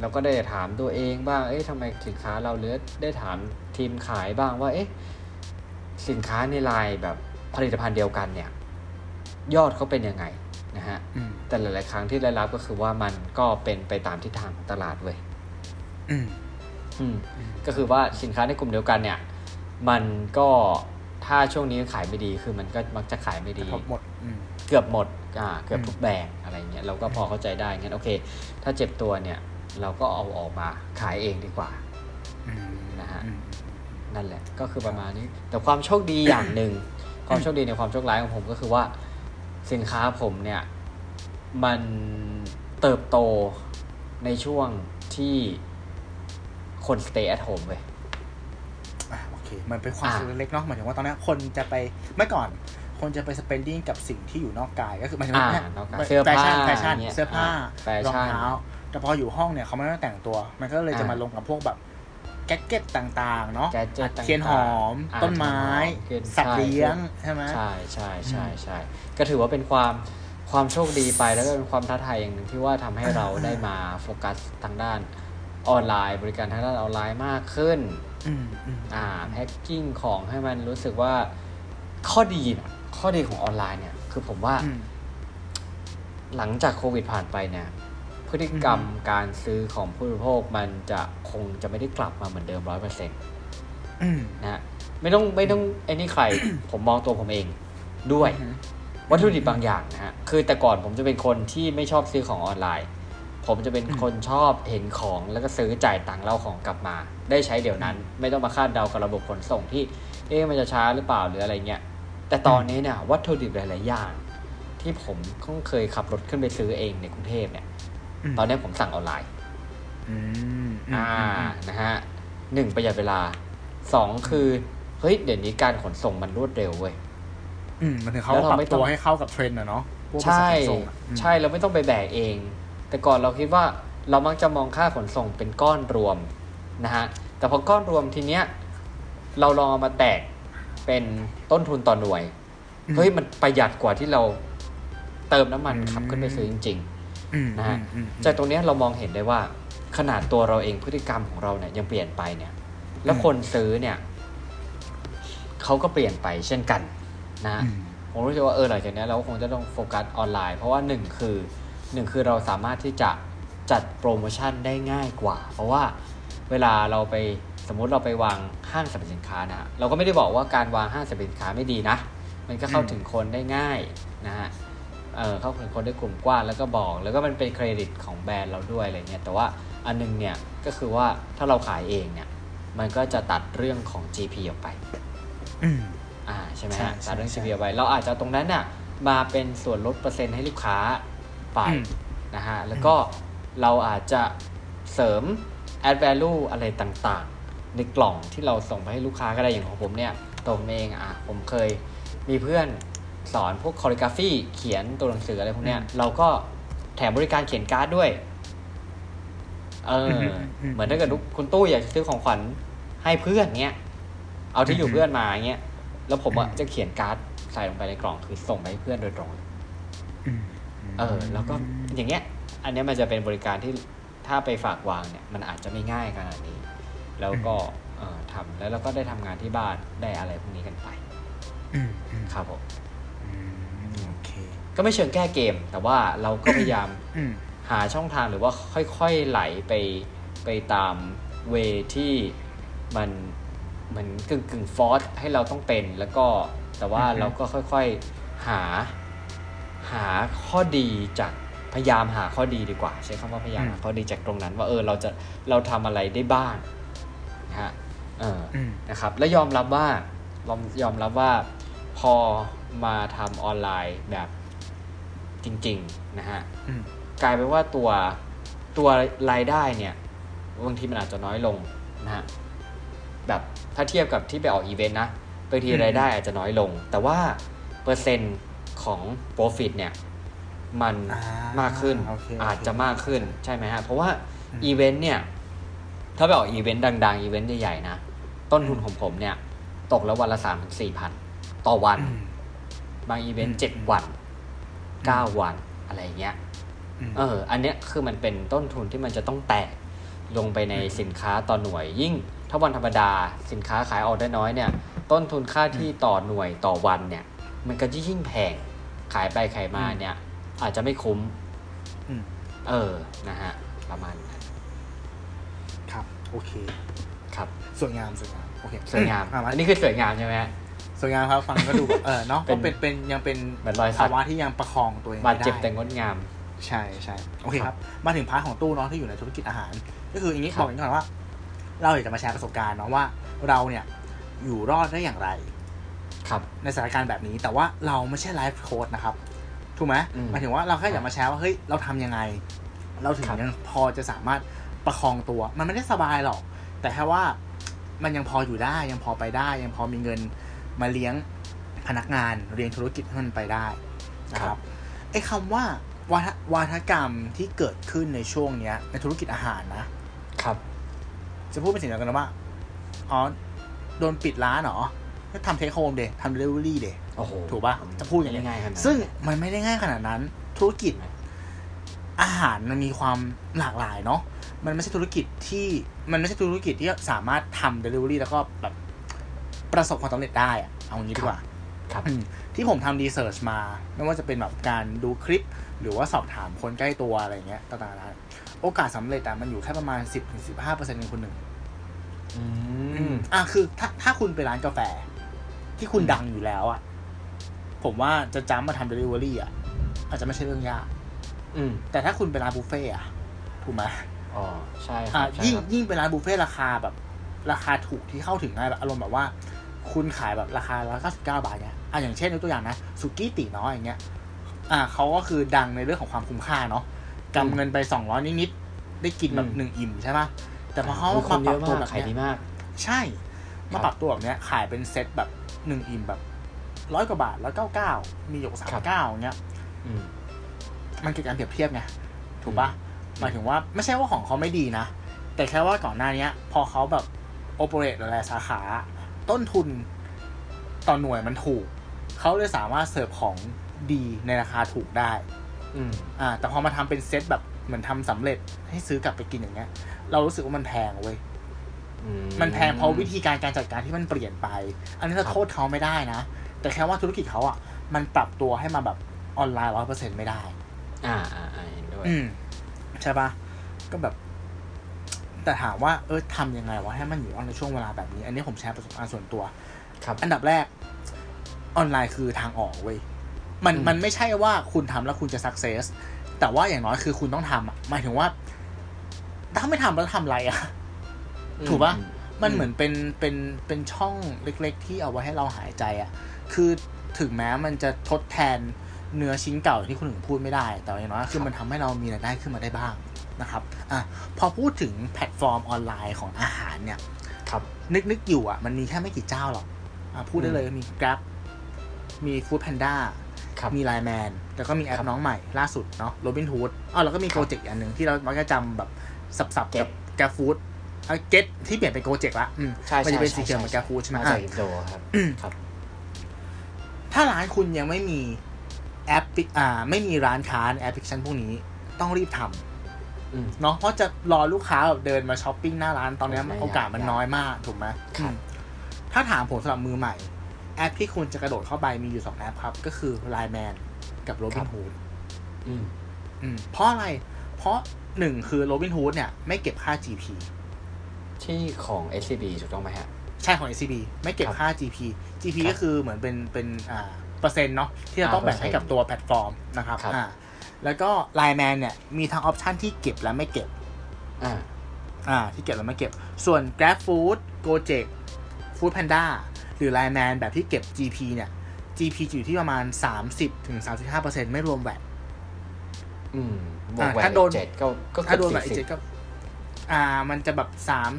เราก็ได้ถามตัวเองบ้าง เอ๊ะทำไมสินค้าเราหรือได้ถามทีมขายบ้างว่า เอ๊ะ สินค้าในไลน์แบบ ผลิตภัณฑ์เดียวกันเนี่ย ยอดเขาเป็นยังไงนะฮะอืมแต่หลาย ๆ ครั้งที่ได้รับก็คือว่ามันก็เป็นไปตามทิศทางของตลาดเว้ยอืมอืมก็คือว่าสินค้าในกลุ่มเดียวกันเนี่ย มันก็ถ้าช่วงนี้ขายไม่ดีคือมันก็มักจะขายไม่ดีพบหมดอืมเกือบหมดอ่าเกือบอืมทุกแบรนด์อะไรเงี้ยเราก็พอเข้าใจได้งั้นโอเค ถ้าเจ็บตัวเนี่ย เราก็เอาออกมาขายเองดีกว่าอืมนะฮะอืมนั่นแหละ ก็คือประมาณนี้ แต่ความโชคดีอย่างหนึ่ง ความโชคดีในความโชคร้ายของผมก็คือว่าสินค้าผมเนี่ย มันเติบโตในช่วงที่คน stay at home เว้ยอะโอเค มันเป็นความอ่าสุขเล็กๆเนาะหมายถึงว่าตอนนี้คนจะไปเมื่อก่อนคนจะไป spending กับสิ่งที่อยู่นอกกายก็คือหมายถึงอ่าว่านอกกายเสื้อแฟผ้าชั่นแฟชั่นนี่ยเสื้อผ้าแฟชั่นรองเท้าแต่พออยู่ห้องเนี่ยเขาไม่ต้องแต่งตัว มันก็เลยจะอ่ามมาลงกับพวกแบบ gadget ต่างๆ เนาะแก gadget เทียนหอมอ่าต้นไม้ เทียนหอมสัตว์เลี้ยงใช่ไหม ใช่ใช่ใช่ใช่ก็ถือว่าเป็นความความโชคดีไปแล้วก็เป็นความท้าทายอย่างหนึ่งที่ว่าทำให้เราได้มาโฟกัสทางด้านออนไลน์ บริการทางด้านออนไลน์มากขึ้น อืมอืม อ่า packing ของให้มันรู้สึกว่าข้อดีนะข้อดีของออนไลน์เนี่ย คือผมว่าอืม หลังจากโควิดผ่านไปเนี่ย พฤติกรรมการซื้อของผู้บริโภคมันจะคงจะไม่ได้กลับมาเหมือนเดิมร้อยเปอร์เซ็นต์อืมนะฮะไม่ต้องไม่ต้องไอ้นี่ใคร ผมมองตัวผมเองด้วยอืมวัตถุดิบบางอย่างนะฮะคือแต่ก่อนผมจะเป็นคนที่ไม่ชอบซื้อของออนไลน์ ผมจะเป็นคนชอบเห็นของแล้วก็ซื้อจ่ายตังค์แล้วเอาของกลับมา ได้ใช้เดี๋ยวนั้น ไม่ต้องมาคาดเดากับระบบขนส่งที่ เอ๊ะมันจะช้าหรือเปล่าหรืออะไรเงี้ยแต่ตอนนี้เนี่ยวัตถุดิบหลาย ๆ อย่าง ที่ผมเพิ่งเคยขับรถขึ้นไปซื้อเองในกรุงเทพเนี่ย ตอนนี้ผมสั่งออนไลน์อืมอ่านะฮะหนึ่งประหยัดเวลาสองคือเฮ้ยเดี๋ยวนี้การขนส่งมันรวดเร็วเว้ยอืมมันถึงเขาแล้วเราปรับไม่ต้ตัองวให้เข้ากับเทรนด์อะเนาะพวกบริษัทใช่ขนส่งอะอืมใช่เราไม่ต้องไปแบกเอง แต่ก่อนเราคิดว่าเรามักจะมองค่าขนส่งเป็นก้อนรวมนะฮะแต่พอก้อนรวมทีเนี้ยเราลองเอามาแตกเป็นต้นทุนต่อหน่วยเฮ้ยมันประหยัดกว่าที่เราเติมน้ำมันขับขึ้นไปซื้อจริงอืม นะฮะอืมอืมๆจากตรงเนี้ยเรามองเห็นได้ว่าขนาดตัวเราเองพฤติกรรมของเราเนี่ยยังเปลี่ยนไปเนี่ย แล้วคนซื้อเนี่ยเขาก็เปลี่ยนไปเช่นกันนะฮะอืมผมรู้สึกว่าเออหลังจากนี้เราก็คงจะต้องโฟกัสออนไลน์ เพราะว่าหนึ่งคือหนึ่งคือเราสามารถที่จะจัดโปรโมชั่นได้ง่ายกว่า เพราะว่าเวลาเราไปสมมุติเราไปวางห้างสรรพสินค้านะฮะเราก็ไม่ได้บอกว่าการวางห้างสรรพสินค้าไม่ดีนะ มันก็เข้าถึงคนได้ง่ายนะฮะ เออเข้าถึงคนได้กลุ่มกว้างแล้วก็บอก แล้วก็มันเป็นเครดิตของแบรนด์เราด้วยอะไรเงี้ยแต่ว่าอันนึงเนี่ยก็คือว่าถ้าเราขายเองเนี่ยมันก็จะตัดเรื่องของ GP ออกไปอืมอ่าใช่ไหมใช่ฮะใช่ตัดเรื่องใช่ GP เอาไว้เราอาจจะเอาตรงนั้นน่ะมาเป็นส่วนลดเปอร์เซ็นต์ให้ลูกค้าไปอืมนะฮะแล้วก็เราอาจจะเสริม add value อะไรต่างๆ ในกล่องที่เราส่งไปให้ลูกค้าก็ได้อย่างของผมเนี่ยตัวผมเองอะผมเคยมีเพื่อน สอนพวก calligraphy เขียนตัวหนังสืออะไรพวกเนี้ย เราก็แถมบริการเขียนการ์ดด้วย เอออมเหมือนถ้าเกิดลูกคุณตู้อยากจะซื้อของขวัญให้เพื่อนเงี้ย เอาที่อยู่อืมเพื่อนมาเงี้ย แล้วผมอะอืมจะเขียนการ์ดใส่ลงไปในกล่องคือส่งไปให้เพื่อนโดยตรงอืมเออ แล้วก็อย่างเงี้ย อันเนี้ยมันจะเป็นบริการที่ถ้าไปฝากวางเนี่ย มันอาจจะไม่ง่ายขนาดนี้ แล้วก็เออทำแล้วเราก็ได้ทำงานที่บ้านได้อะไรพวกนี้กันไปอืมอืมครับผมอืมโอเค ก็ไม่เชิงแก้เกม แต่ว่าเราก็พยายามอืมหาช่องทางหรือว่าค่อยๆไหลไปไปตามเวที่มันเหมือนกึ่งกึ่งฟอร์สให้เราต้องเป็นแล้วก็แต่ว่าอือฮึเราก็ค่อยๆหาหาข้อดีจากพยายามหาข้อดีดีกว่า ใช้คำว่าพยายามหาข้อดีจากตรงนั้น ว่าเออเราจะเราทำอะไรได้บ้างนะฮะเอออืมนะครับ แล้วยอมรับว่าลอมยอมรับว่าพอมาทำออนไลน์แบบ จริงๆนะฮะอืมกลายเป็นว่าตัวตัวรายได้เนี่ยบางทีมันอาจจะน้อยลงนะฮะแบบถ้าเทียบกับที่ไปออกอีเวนต์นะบางทีอืมรายได้อาจจะน้อยลง แต่ว่าเปอร์เซ็นต์ของ profit เนี่ยมันอ่ามากขึ้นโอเคอาจจะมากขึ้นใช่ไหมฮะเพราะว่าอืมอีเวนต์เนี่ยถ้าไปออกอีเวนต์ดังๆ อีเวนต์ใหญ่ๆนะ ต้นทุนของผมเนี่ย ตกแล้ววันละสามถึงสี่พันต่อวันอืมบางอีเวนอืต์มเจ็ดวัน เก้าวันอะไรเงี้ยอืมเออ อันเนี้ยคือมันเป็นต้นทุนที่มันจะต้องแตกลงไปในสินค้าต่อหน่วย ยิ่งถ้าวันธรรมดาสินค้าขายออกได้น้อยเนี่ย ต้นทุนค่าที่ต่อหน่วยต่อวันเนี่ย มันก็จะยิ่งแพงขายไปขายมาเนี่ย อาจจะไม่คุ้มอืมเออนะฮะ ประมาณนั้นครับ โอเค ครับสวยงามสวยงามโอเคสวยงามอะมาอันนี้คือสวยงามใช่ไหมฮะ สวยงามครับฟังก็ดูแบบเออเนาะก็เป็นเป็นเป็นยังเป็นเหมือนรอยสักภาวะที่ยังประคองตัวเองบาดเจ็บไม่แต่ได้งดงาม ใช่ใช่โอเคครับ มาถึง part ของตู้เนาะที่อยู่ในธุรกิจอาหาร ก็คืออย่างนี้ครับบอกอย่างนี้ก่อนว่า เราอยากจะมาแชร์ประสบการณ์เนาะว่าเราเนี่ยอยู่รอดได้อย่างไร ครับ ในสถานการณ์แบบนี้แต่ว่าเราไม่ใช่ life coach นะครับถูกไหมอืมหมายถึงว่าเราแค่อยากมาแชร์ว่าเฮ้ยเราทำยังไง เราถึงครับยังพอจะสามารถประคองตัว มันไม่ได้สบายหรอก แต่แค่ว่ามันยังพออยู่ได้ยังพอไปได้ ยังพอมีเงิน มาเลี้ยงพนักงานเลี้ยงธุรกิจให้มันไปได้นะครับไอ้คำว่าวาทวาทกรรมที่เกิดขึ้นในช่วงเนี้ย ในธุรกิจอาหารนะครับ จะพูดเป็นเสียงเดียวกันนะว่าอ๋อโดนปิดร้านเหรอก็ทำ take home ดิทำเดลิเวอรี่ดิโอ้โหถูกปะจะพูดอย่างนี้ไม่ง่ายขนาดนั้นซึ่งมันไม่ได้ง่ายขนาดนั้น ธุรกิจอาหารมันมีความหลากหลายเนาะมันไม่ใช่ธุรกิจที่มันไม่ใช่ธุรกิจที่สามารถทำเดลิเวอรี่แล้วก็แบบ ประสบความสำเร็จได้อะเอางี้ดีกว่าครับอืมที่ผมทำรีเสิร์ชมา ไม่ว่าจะเป็นแบบการดูคลิป หรือว่าสอบถามคนใกล้ตัวอะไรเงี้ยต่างๆนานาโอกาสสำเร็จอะมันอยู่แค่ประมาณ 10-15%ในคนหนึ่งอืมอะคือถ้าถ้าคุณไปร้านกาแฟ ที่คุณดังอยู่แล้วอะผมว่าจะจ้ำมาทำเดลิเวอรี่อะอาจจะไม่ใช่เรื่องยากอืม แต่ถ้าคุณไปร้านบุฟเฟ่ต์อะถูกไหมอ๋อใช่คอะรับใช่ยิ่งครับยิ่งเป็นร้านบุฟเฟ่ต์ราคาแบบ ราคาถูกที่เข้าถึงง่ายแบบอารมณ์แบบว่า คุณขายแบบราคาละ99บาทเนี่ยอะอย่างเช่นยกตัวอย่างนะสุกี้ตีน้อยอย่างเงี้ยอะเขาก็คือดังในเรื่องของความคุ้มค่าเนาะกำเงินไป200นิดๆได้กินแบบหนึ่งอิ่มใช่ปะแต่พอเขาคมานเยปรับอะตัวมากแบบขายเนี้ยดีมาก ใช่มาปรับตัวแบบเนี้ยขายเป็นเซ็ตแบบหนึ่งอิ่มแบบร้อยกว่าบาทร้อยเก้าเก้ามีหยกสามครับเก้าอย่างเงี้ยอืมมันเกิดการเปรียบเทียบไงถูกปะอืมหมายถึงว่าไม่ใช่ว่าของเขาไม่ดีนะ แต่แค่ว่าก่อนหน้าเนี้ย พอเขาแบบ operate หลายๆสาขา ต้นทุนต่อหน่วยมันถูก เขาเลยสามารถเสิร์ฟของดีในราคาถูกได้ อืมอ่า แต่พอมาทำเป็นเซ็ตแบบเหมือนทำสำเร็จให้ซื้อกลับไปกินอย่างเงี้ย เรารู้สึกว่ามันแพงเว้ยอืมันแพงเพราะวิธีการการจัดการที่มันเปลี่ยนไป อันนี้เราครับโทษเขาไม่ได้นะ แต่แค่ว่าธุรกิจเขาอะ มันปรับตัวให้มาแบบออนไลน์ร้อยเปอร์เซ็นไม่ได้อ่าอ่าอ่าเห็นด้วย อืมใช่ปะก็แบบ แต่ถามว่าเออทำยังไงวะให้มันอยู่รอดในช่วงเวลาแบบนี้ อันนี้ผมแชร์ประสบการณ์ส่วนตัว ครับอันดับแรกออนไลน์คือทางออกเว้ยมันอืมมันไม่ใช่ว่าคุณทำแล้วคุณจะสักเซสแต่ว่าอย่างน้อยคือคุณต้องทำอะหมายถึงว่า ถ้าไม่ทำแล้วทำอะไรอะถูกปะมันเหมือนเป็นเป็นเป็นช่องเล็ก ๆ ที่เอาไว้ให้เราหายใจอะ่ะ คือถึงแม้มันจะทดแทนเนื้อชิ้นเก่าที่คนอื่นพูดไม่ได้ แต่อย่างน้อยคือมันทำให้เรามีรายได้ขึ้นมาได้บ้าง นะครับอะพอพูดถึงแพลตฟอร์มออนไลน์ของอาหารเนี่ยครับนึกนึกอยู่อะมันมีแค่ไม่กี่เจ้าหรอกอะพูดได้เลยมี Grab มี Food Panda ครับมี Line Man แล้วก็มีแอครัปบน้องใหม่ล่าสุดเนาะ Robin Hood อ๋อแล้วก็มีครับโปรเจกต์อันหนึ่งที่เรามักจะจำแบบสับๆกับ Get Grab Food เอ่อ Get ที่เปลี่ยนเป็น Gojek ละอืมใช่มันใช่จะเป็นใช่สีเขียวเหมือน Grab Food ใช่ไหมมาอะจากอินโดครับอืมครับ ถ้าร้านคุณยังไม่มีแอปพลิอ่า ไม่มีร้านค้าในแอปพลิเคชันพวกนี้ต้องรีบทำอืม เนาะเพราะจะรอลูกค้าแบบเดินมาช้อปปิ้งหน้าร้านตอนเนี้ยไม่โอกาสมันยากน้อยมากถูกไหมครับอืมถ้าถามผมสำหรับมือใหม่ แอปที่คุณจะกระโดดเข้าไปมีอยู่สองแอปครับ ก็คือ Line Man กับ Robin Hood อืมอืมเพราะอะไร เพราะหนึ่งคือ Robin Hood เนี่ย ไม่เก็บค่า GP ที่ของ SCB ถูกต้องไหมฮะ ใช่ของ SCB ไม่เก็บครับค่า GP GP ครับก็คือเหมือนเป็นเป็นอ่าเปอร์เซ็นต์เนาะที่เราอ่าต้องแบ่งให้เปอร์เซ็นต์กับตัวแพลตฟอร์มนะครับครับอ่า แล้วก็ Line Man เนี่ย มีทั้ง option ที่เก็บและไม่เก็บ อ่า อ่า ที่เก็บและไม่เก็บ ส่วน Grab Food Gojek Food Panda หรือ Line Man แบบที่เก็บ GP เนี่ย GP จะอยู่ที่ประมาณ 30-35%ไม่รวมแวตอืมบวอ่ากแหวถ้านโดนเจ็ดก็ก็เกืถ้าอบโดนแวตสี่อีกสิเจ็บดก็ อ่า มันจะแบบ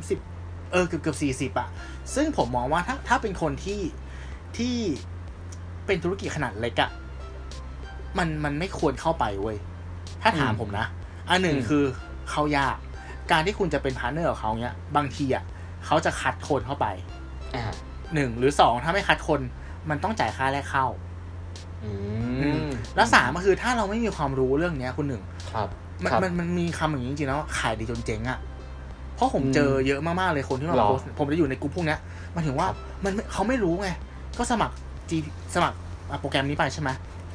30เออเกือบเกือบ40อะซึ่งผมมองว่าถ้าถ้าเป็นคนที่ที่เป็นธุรกิจขนาดเล็กอะ มันมันไม่ควรเข้าไปเว้ยถ้าถามอืมผมนะ อันหนึ่งอืมคือเขายาก การที่คุณจะเป็นพาร์ทเนอร์กับเขาเนี้ย บางทีอะเขาจะคัดคนเข้าไปอ่าหนึ่งหรือสองถ้าไม่คัดคน มันต้องจ่ายค่าแรกเข้าอือืมมแล้วสามก็คือถ้าเราไม่มีความรู้เรื่องเนี้ยคุณหนึ่งครับมันครับมันมันมีคำอย่างนี้จริงๆแล้วขายดีจนเจ๊งอะเพราะผมอืมเจอเยอะมากๆเลยคนที่มาหรอโพสต์ผมจะอยู่ในกลุ่มพวกเนี้ยหมันถึงว่าครับมันไม่เขาไม่รู้ไง ก็สมัครจีสมัครอะโปรแกรมนี้ไปใช่ไหม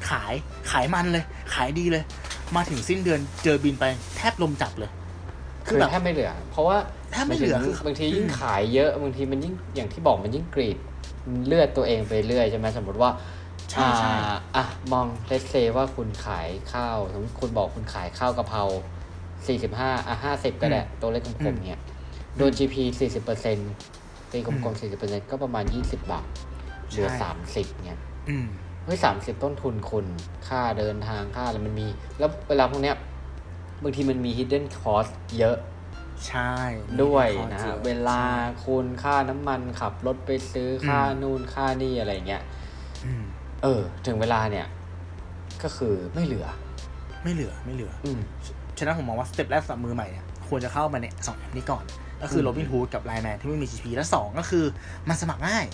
ขายขายมันเลย ขายดีเลย มาถึงสิ้นเดือนเจอบินไปแทบลมจับเลย คืคืออแบบแทบไม่เหลือ เพราะว่าแทบไม่เหลือหายคืถึองบางทียิ่งอืมขายเยอะบางทีมันยิ่งอย่างที่บอกมันยิ่งกรีดเลือดตัวเองไปเรื่อยใช่ไหมสมมติว่าใช่ใช่อ่าอะมองเลสเซว่าคุณขายข้าวสมมติคุณบอกคุณขายข้าวกะเพราสี่สิบห้าอะห้าสิบก็ได้ตัวเลขกลมๆเนี่ยโดน GP สี่สิบเปอร์เซ็นต์ตีกลมๆสี่สิบเปอร์เซ็นต์ก็ประมาณยี่สิบบาทเหลือสามสิบเนี่ยอืม เฮ้ยสามสิบต้นทุนคุณค่าเดินทางค่าอะไรมันมี แล้วเวลาพวกเนี้ยบางทีมันมี hidden cost เยอะใช่ด้วยมีข้อนะจฮะอเวลาคุณค่าน้ำมันขับรถไปซื้อค่าอืมนู่นค่านี่อะไรเงี้ยอืมเออ ถึงเวลาเนี่ย ก็คือไม่เหลือ ไม่เหลือไม่เหลือ อืมฉะนั้นผมมองว่าสเต็ปแรกสำหรับมือใหม่เนี่ยควรจะเข้ามาเนี่ยสองแอปนี้ก่อน ก็คืออืมโรบิน h ู o ที่ไม่มี GP และสองก็คือมันสมัครง่าย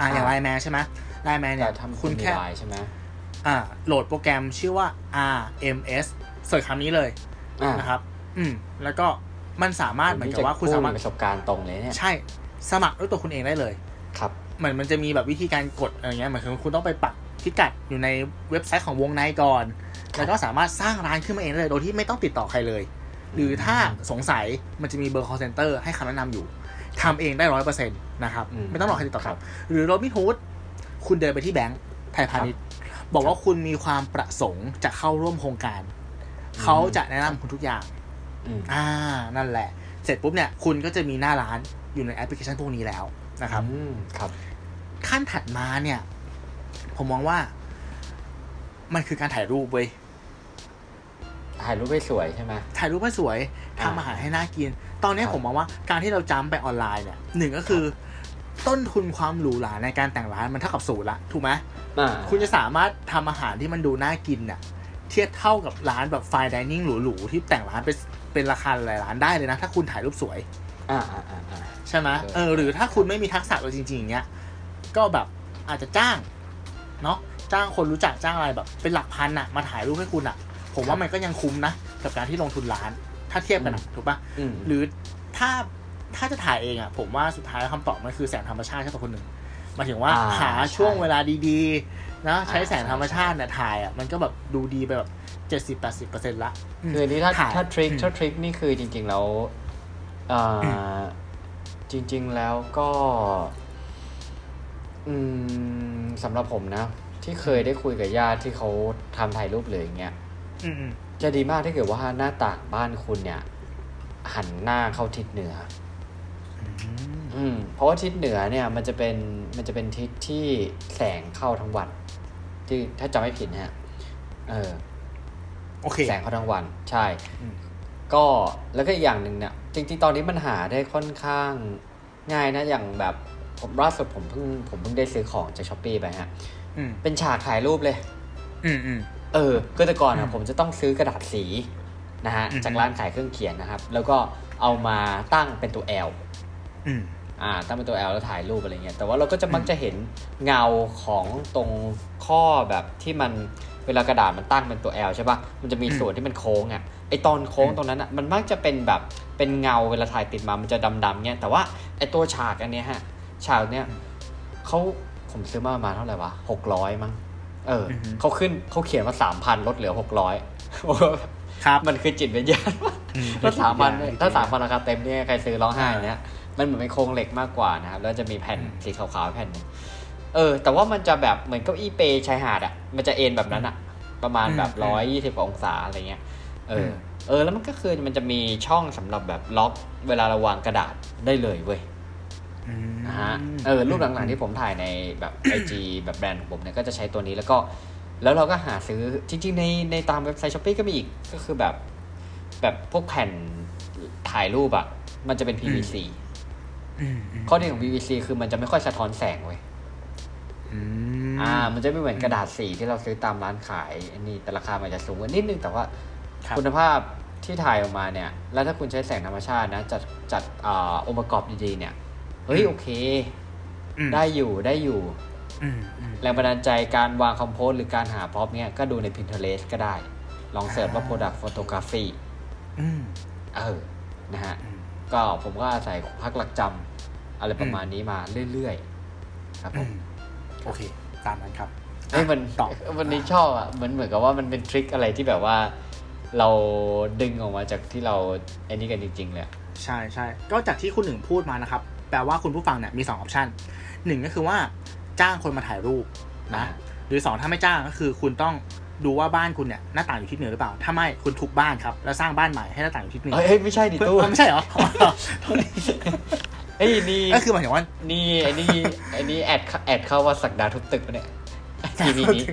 อ่าอย่างอ่าไลน์แมนใช่ไหม Line Man เนี่ยแต่ทำคุณแค่แค่ใช่ไหมอ่าโหลดโปรแกรมชื่อว่า RMS search คำนี้เลยอ่านะครับ อืม แล้วก็มันสามารถเหมือนกับว่าคุณสามารถประสบการณ์ตรงเลยเนี่ยใช่สมัครด้วยตัวคุณเองได้เลย ครับเหมือนมันจะมีแบบวิธีการกดอะไรเงี้ยเหมือนคือคุณต้องไปปักพิกัดอยู่ในเว็บไซต์ของวงในก่อนครับแล้วก็สามารถสร้างร้านขึ้นมาเองได้เลย โดยที่ไม่ต้องติดต่อใครเลย หรือถ้าสงสัยมันจะมีเบอร์ call center ให้คำแนะนำอยู่ ทำเองได้ร้อยเปอร์เซ็นต์นะครับอืมไม่ต้องรอใครติดต่อครัรับบหรือโรบินฮูดคุณเดินไปที่แบงก์ไทยพาณิชย์บอกว่าคุณมีความประสงค์จะเข้าร่วมโครงการ เขาจะแนะนำคุณทุกอย่างอืมอ่า นั่นแหละ เสร็จปุ๊บเนี่ย คุณก็จะมีหน้าร้านอยู่ในแอปพลิเคชันพวกนี้แล้วนะครับอืมครับ ขั้นถัดมาเนี่ย ผมมองว่า มันคือการถ่ายรูปเว้ยถ่ายรูปให้สวยใช่ไหมถ่ายรูปให้สวยอ่าทำอาหารให้น่ากิน ตอนนี้ครับผมมองว่าการที่เราจำไปออนไลน์เนี่ยหนึ่งก็คือ ต้นทุนความหรูหราในการแต่งร้านมันเท่ากับศูนย์ละถูกไหมอ่าคุณจะสามารถทำอาหารที่มันดูน่ากินเนี่ยเทียบเท่ากับร้านแบบไฟดิเนิ่งหรูๆที่แต่งร้านเป็นเป็นราคาหลายร้านได้เลยนะ ถ้าคุณถ่ายรูปสวย อ่าอ่าอ่าอ่าใช่ไหมเออเออหรือถ้าคุณไม่มีทักษะเลยจริงๆอย่างเงี้ยก็แบบอาจจะจ้างเนาะจ้างคนรู้จักจ้างอะไรแบบ เป็นหลักพันอะมาถ่ายรูปให้คุณอะผมว่ามันก็ยังคุ้มนะ กับการที่ลงทุนร้าน ถ้าเทียบกันอะถูกปะอืมหรือถ้าถ้าจะถ่ายเองอะผมว่าสุดท้ายคำตอบมันคือแสงธรรมชาติแค่ตัวคนหนึ่งหมายถึงว่าอ่าหาช่วงเวลาดีๆนะใช้อ่าแสงธรรมชาติเนี่ยถ่ายอะมันก็แบบดูดีไปแบบเจ็ดสิบแปดสิบเปอร์เซ็นต์ละมคืออันนี้ถ้าถ่ายถ้าทริคอืมถ้าทริคนี่คือจริง ๆ แล้วอ่าจริง ๆแล้วก็ อืมสำหรับผมนะ ที่เคยได้คุยกับญาติที่เขาทำถ่ายรูปเลยอย่างเงี้ยอืมอืม จะดีมากถ้าเกิดว่าหน้าต่างบ้านคุณเนี่ย หันหน้าเข้าทิศเหนืออืมอืมเพราะว่าทิศเหนือเนี่ย มันจะเป็นมันจะเป็นทิศที่แสงเข้าทั้งวัน ที่ถ้าจำไม่ผิดนะฮะเออโอเคแสงเข้าทั้งวัน ใช่อืมก็แล้วก็อีกอย่างหนึ่งเนี่ย จริงๆตอนนี้มันหาได้ค่อนข้างง่ายนะอย่างแบบผมล่าสุดผมเพิ่งผมเพิ่งได้ซื้อของจากช้อปปีไปฮะอืมเป็นฉากถ่ายรูปเลย อืมอืม เออคือแต่ก่อนอือะมผมจะต้องซื้อกระดาษสีนะฮะอืมจากร้านขายเครื่องเขียนนะครับ แล้วก็เอามาตั้งเป็นตัว L อืมอ่าตั้งเป็นตัว L แล้วถ่ายรูปอะไรเงี้ยแต่ว่าเราก็จะมักจะเห็นเงาของตรงข้อแบบที่มันเวลากระดาษมันตั้งเป็นตัว L ใช่ปะมันจะมีอืมส่วนที่มันโค้งอะไอตอนโค้งอืมตรงนั้นอะมันมักจะเป็นแบบเป็นเงาเวลาถ่ายติดมามันจะดำๆเงี้ยแต่ว่าไอตัวฉากอันเนี้ยฮะฉากเนี้ยเขาผมซื้อมาประมาณเท่าไหร่วะหกร้อยมั้ง เออออฮึเขาขึ้นเขาเขียนว่าสามพันลดเหลือหกร้อยครับมันคือจิตวิญญาณอืมถ้าสามพันจิตวิญญาณถ้าสามพันราคาเต็มเนี่ยใครซื้อร้องไห้อ่าเนี่ยมันเหมือนเป็นโครงเหล็กมากกว่านะครับ แล้วจะมีแผ่นอืมสีขาวๆแผ่นหนึ่งเออ แต่ว่ามันจะแบบเหมือนเก้าอี้เปชายหาดอะ มันจะเอนแบบนั้นอะ ประมาณแบบอืมร้อยยี่สิบองศาอะไรเงี้ย เอออมเออ แล้วมันก็คือมันจะมีช่องสำหรับแบบล็อกเวลาเราวางกระดาษได้เลยเว้ยอืม นะฮะเออรูปหลังๆที่ผมถ่ายในแบบ IG แบบแบรนด์ของผมเนี่ยก็จะใช้ตัวนี้แล้วก็ แล้วเราก็หาซื้อจริงๆในในตามเว็บไซต์ Shopee ก็มีอีกก็คือแบบ แบบพวกแผ่นถ่ายรูปอะมันจะเป็น PVC อืมอืมข้อดีของ PVC คือมันจะไม่ค่อยสะท้อนแสงเว้ยออืมอ่า มันจะไม่เหมือนกระดาษสีที่เราซื้อตามร้านขายอันนี้แต่ราคามันจะสูงกว่านิดนึงแต่ว่าครับคุณภาพที่ถ่ายออกมาเนี่ย แล้วถ้าคุณใช้แสงธรรมชาตินะ จัดจัดอ่าองค์ประกอบดีๆเนี่ย เฮ้ยอืมโอเคอืมได้อยู่ได้อยู่อืมอืมแรงบันดาลใจการวางคอมโพสหรือการหาพร็อพเนี่ยก็ดูใน Pinterest ก็ได้ ลองเสิร์ชว่าอ่า Product Photography อืมเออ นะฮะอืมก็ผมก็อาศัยพักหลักจำอะไรประมาณนี้มาเรื่อยๆ ครับผอืมมโอเค ตามนั้นครับเฮ้ยมันต่อวันนี้ชอบอะเหมือนเหมือนกับว่ามันเป็นทริคอะไรที่แบบว่า เราดึงออกมาจากที่เราไอ้นี่กันจริงๆเลยอะใช่ใช่ก็จากที่คุณหนึ่งพูดมานะครับ แปลว่าคุณผู้ฟังเนี่ยมีสองออปชันหนึ่งก็คือว่าจ้างคนมาถ่ายรูปนะหรือสองถ้าไม่จ้างก็คือคุณต้องดูว่าบ้านคุณเนี่ยหน้าต่างอยู่ทิศเหนือหรือเปล่า ถ้าไม่คุณทุบบ้านครับ แล้วสร้างบ้านใหม่ให้หน้าต่างอยู่ทิศเหนือเอ้ยเอ้ยไม่ใช่ดิเพื่อตู้เอ้าไม่ใช่เหรอเฮ้ยนี่ก็คือหมายถึงว่านี่ไอ้นี่ไอ้นี่แอดแอดเข้าว่าสักดาทุบตึกปะเนี่ยทีวีนี้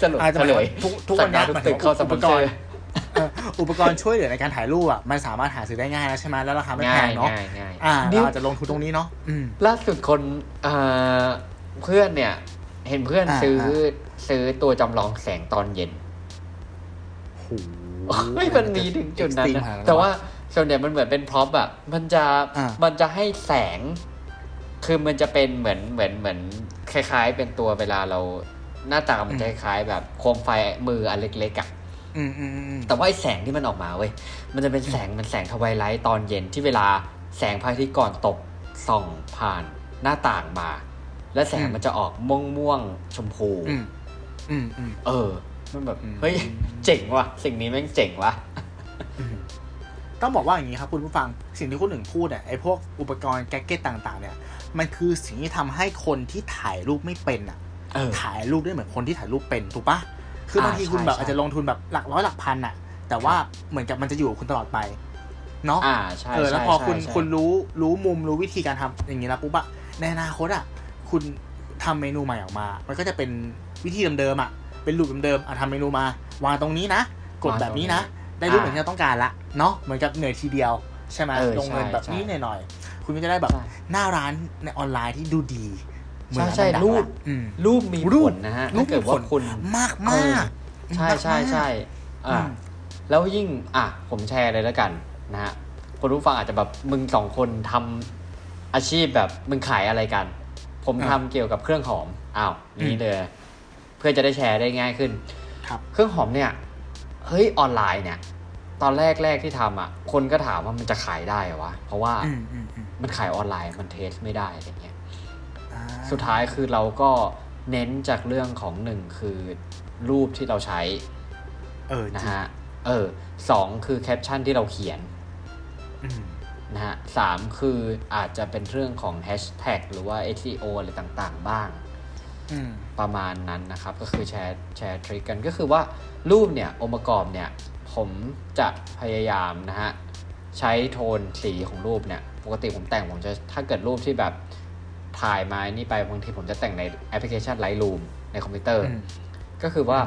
สรุปอาจจะเฉหมายลถึงยว่าทุกทุกสัวันกนี้ดาทุบหมายตึถึกงเข้าสอุปปอนกเซอรณ์ร์เอ่ออุปกรณ์ช่วยเหลือในการถ่ายรูปอะมันสามารถหาซื้อได้ง่ายแล้วใช่ไหมแล้วราคาไม่แพง่ายงเนาะง่ายง่ายอ่านี่เราอาจจะลงทุนตรงนี้เนาะอืมล่าสุดคนเอ่อเพื่อนเนี่ย เห็นเพื่อนอ่าซื้ออ่ซื้อตัวจำลองแสงตอนเย็นโหไม่มันมีถึงจุดนั้น Extreme นะขนาดแต่ว่าส่วนใหญ่มันเหมือนเป็นพร็อพอะมันจะอ่ามัมันจะให้แสง คือมันจะเป็นเหมือนเหมือนเหมือนคล้าย ๆ เป็นตัวเวลาเราหน้าตามันจะคล้ายๆแบบโคมไฟมืออันเล็กๆอะอืมอืมอืม แต่ว่าไอ้แสงที่มันออกมาเว้ย มันจะเป็นแสงมันแสงทวายไลท์ตอนเย็นที่เวลาแสงพระอาทิตย์ก่อนตกส่องผ่านหน้าต่างมา และแสงมันจะออกม่วงม่วงๆชมพูอืมอืมอืมเออ มันแบบอืมเฮ้ย เจ๋งว่ะ สิ่งนี้แม่งเจ๋งว่ะต้องบอกว่าอย่างนี้ครับคุณผู้ฟังสิ่งที่คุณหนึ่งพูดเนี่ยไอ้พวกอุปกรณ์แก๊กเก็ตต่างๆ เนี่ย มันคือสิ่งที่ทำให้คนที่ถ่ายรูปไม่เป็นอะเออถ่ายรูปได้เหมือนคนที่ถ่ายรูปเป็นถูกปะ คือบางทีอ่าคุณแบบใช่อาจจะลงทุนแบบหลักร้อยหลักพันอะแต่ว่าเหมือนกับมันจะอยู่กับคุณตลอดไปเนาะอ่าใช่เออแล้วใช่พอใช่คุณใช่คุณรู้รู้มุมรู้วิธีการทำอย่างนี้แล้วปุ๊บอะในอนาคตอะคุณทำเมนูใหม่ออกมา มันก็จะเป็นวิธีเดิมๆอะเป็นรูปเดิมๆอะทำเมนูมาวางตรงนี้นะกดแบบนี้นะ ได้รูปเหมือนที่เราต้องการละเนาะเหมือนกับเหนื่อยทีเดียวใช่ไหมเออลงเงินใช่แบบนี้ใช่หน่อยๆคุณก็จะได้แบบใช่หน้าร้านในออนไลน์ที่ดูดีเหมือน ใช่ร้านดังๆใช่รูปละอืมรูปมีรูผปลนะฮะรูถ้าปเกิดมีผว่าลคุณมากเอมาอกใช่ใช่ใช่อ่าอืมแล้วยิ่งอะผมแชร์เลยแล้วกันนะฮะคนรู้ฟังอาจจะแบบมึงสองคนทำอาชีพแบบมึงขายอะไรกัน ผมอ่าทำเกี่ยวกับเครื่องหอมอ้าวนี่เลย เพื่อจะได้แชร์ได้ง่ายขึ้น ครับ เครื่องหอมเนี่ยเฮ้ยออนไลน์เนี่ย ตอนแรกแรกที่ทำอะ คนก็ถามว่ามันจะขายได้เหรอวะเพราะว่าอืมอืมอืมมันขายออนไลน์มันเทสไม่ได้อะไรเงี้ยอ่า สุดท้ายคือเราก็เน้นจากเรื่องของหนึ่งคือรูปที่เราใช้ เออจนะริงฮะเออสองคือแคปชั่นที่เราเขียนอืมนะฮะสามคืออาจจะเป็นเรื่องของแฮชแท็กหรือว่า SEO อะไรต่างๆ บ้างอืมประมาณนั้นนะครับ ก็คือแชร์แชร์ทริคกันก็คือว่ารูปเนี่ย องค์ประกอบเนี่ย ผมจะพยายามนะฮะ ใช้โทนสีของรูปเนี่ย ปกติผมแต่งผมจะถ้าเกิดรูปที่แบบ ถ่ายมานี่ไปบางทีผมจะแต่งในแอปพลิเคชัน Lightroom ในคอมพิวเตอร์อืมก็คือว่า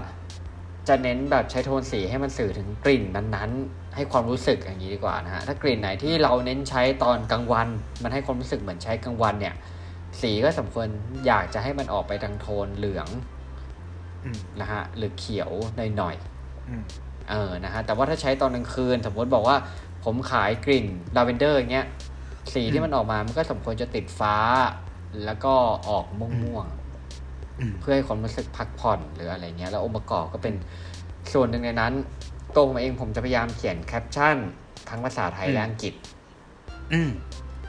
จะเน้นแบบใช้โทนสีให้มันสื่อถึงกลิ่นนั้นๆ ให้ความรู้สึกอย่างนี้ดีกว่านะฮะถ้ากลิ่นไหนที่เราเน้นใช้ตอนกลางวัน มันให้ความรู้สึกเหมือนใช้กลางวันเนี่ย สีก็สมควรอยากจะให้มันออกไปทางโทนเหลืองอืมนะฮะหรือเขียวหน่อยอืมๆเออนะฮะแต่ว่าถ้าใช้ตอนกลางคืน สมมติบอกว่าผมขายกลิ่นลาเวนเดอร์อย่างเงี้ยสีที่มันออกมามันก็สมควรจะติดฟ้า แล้วก็ออกม่วงๆอืมเพื่อให้ความรู้สึกพักผ่อนหรืออะไรเงี้ย แล้วองค์ประกอบก็เป็นส่วนหนึ่งในนั้นตัวผมเองผมจะพยายามเขียนแคปชั่น ทั้งภาษาไทยและอังกฤษอืม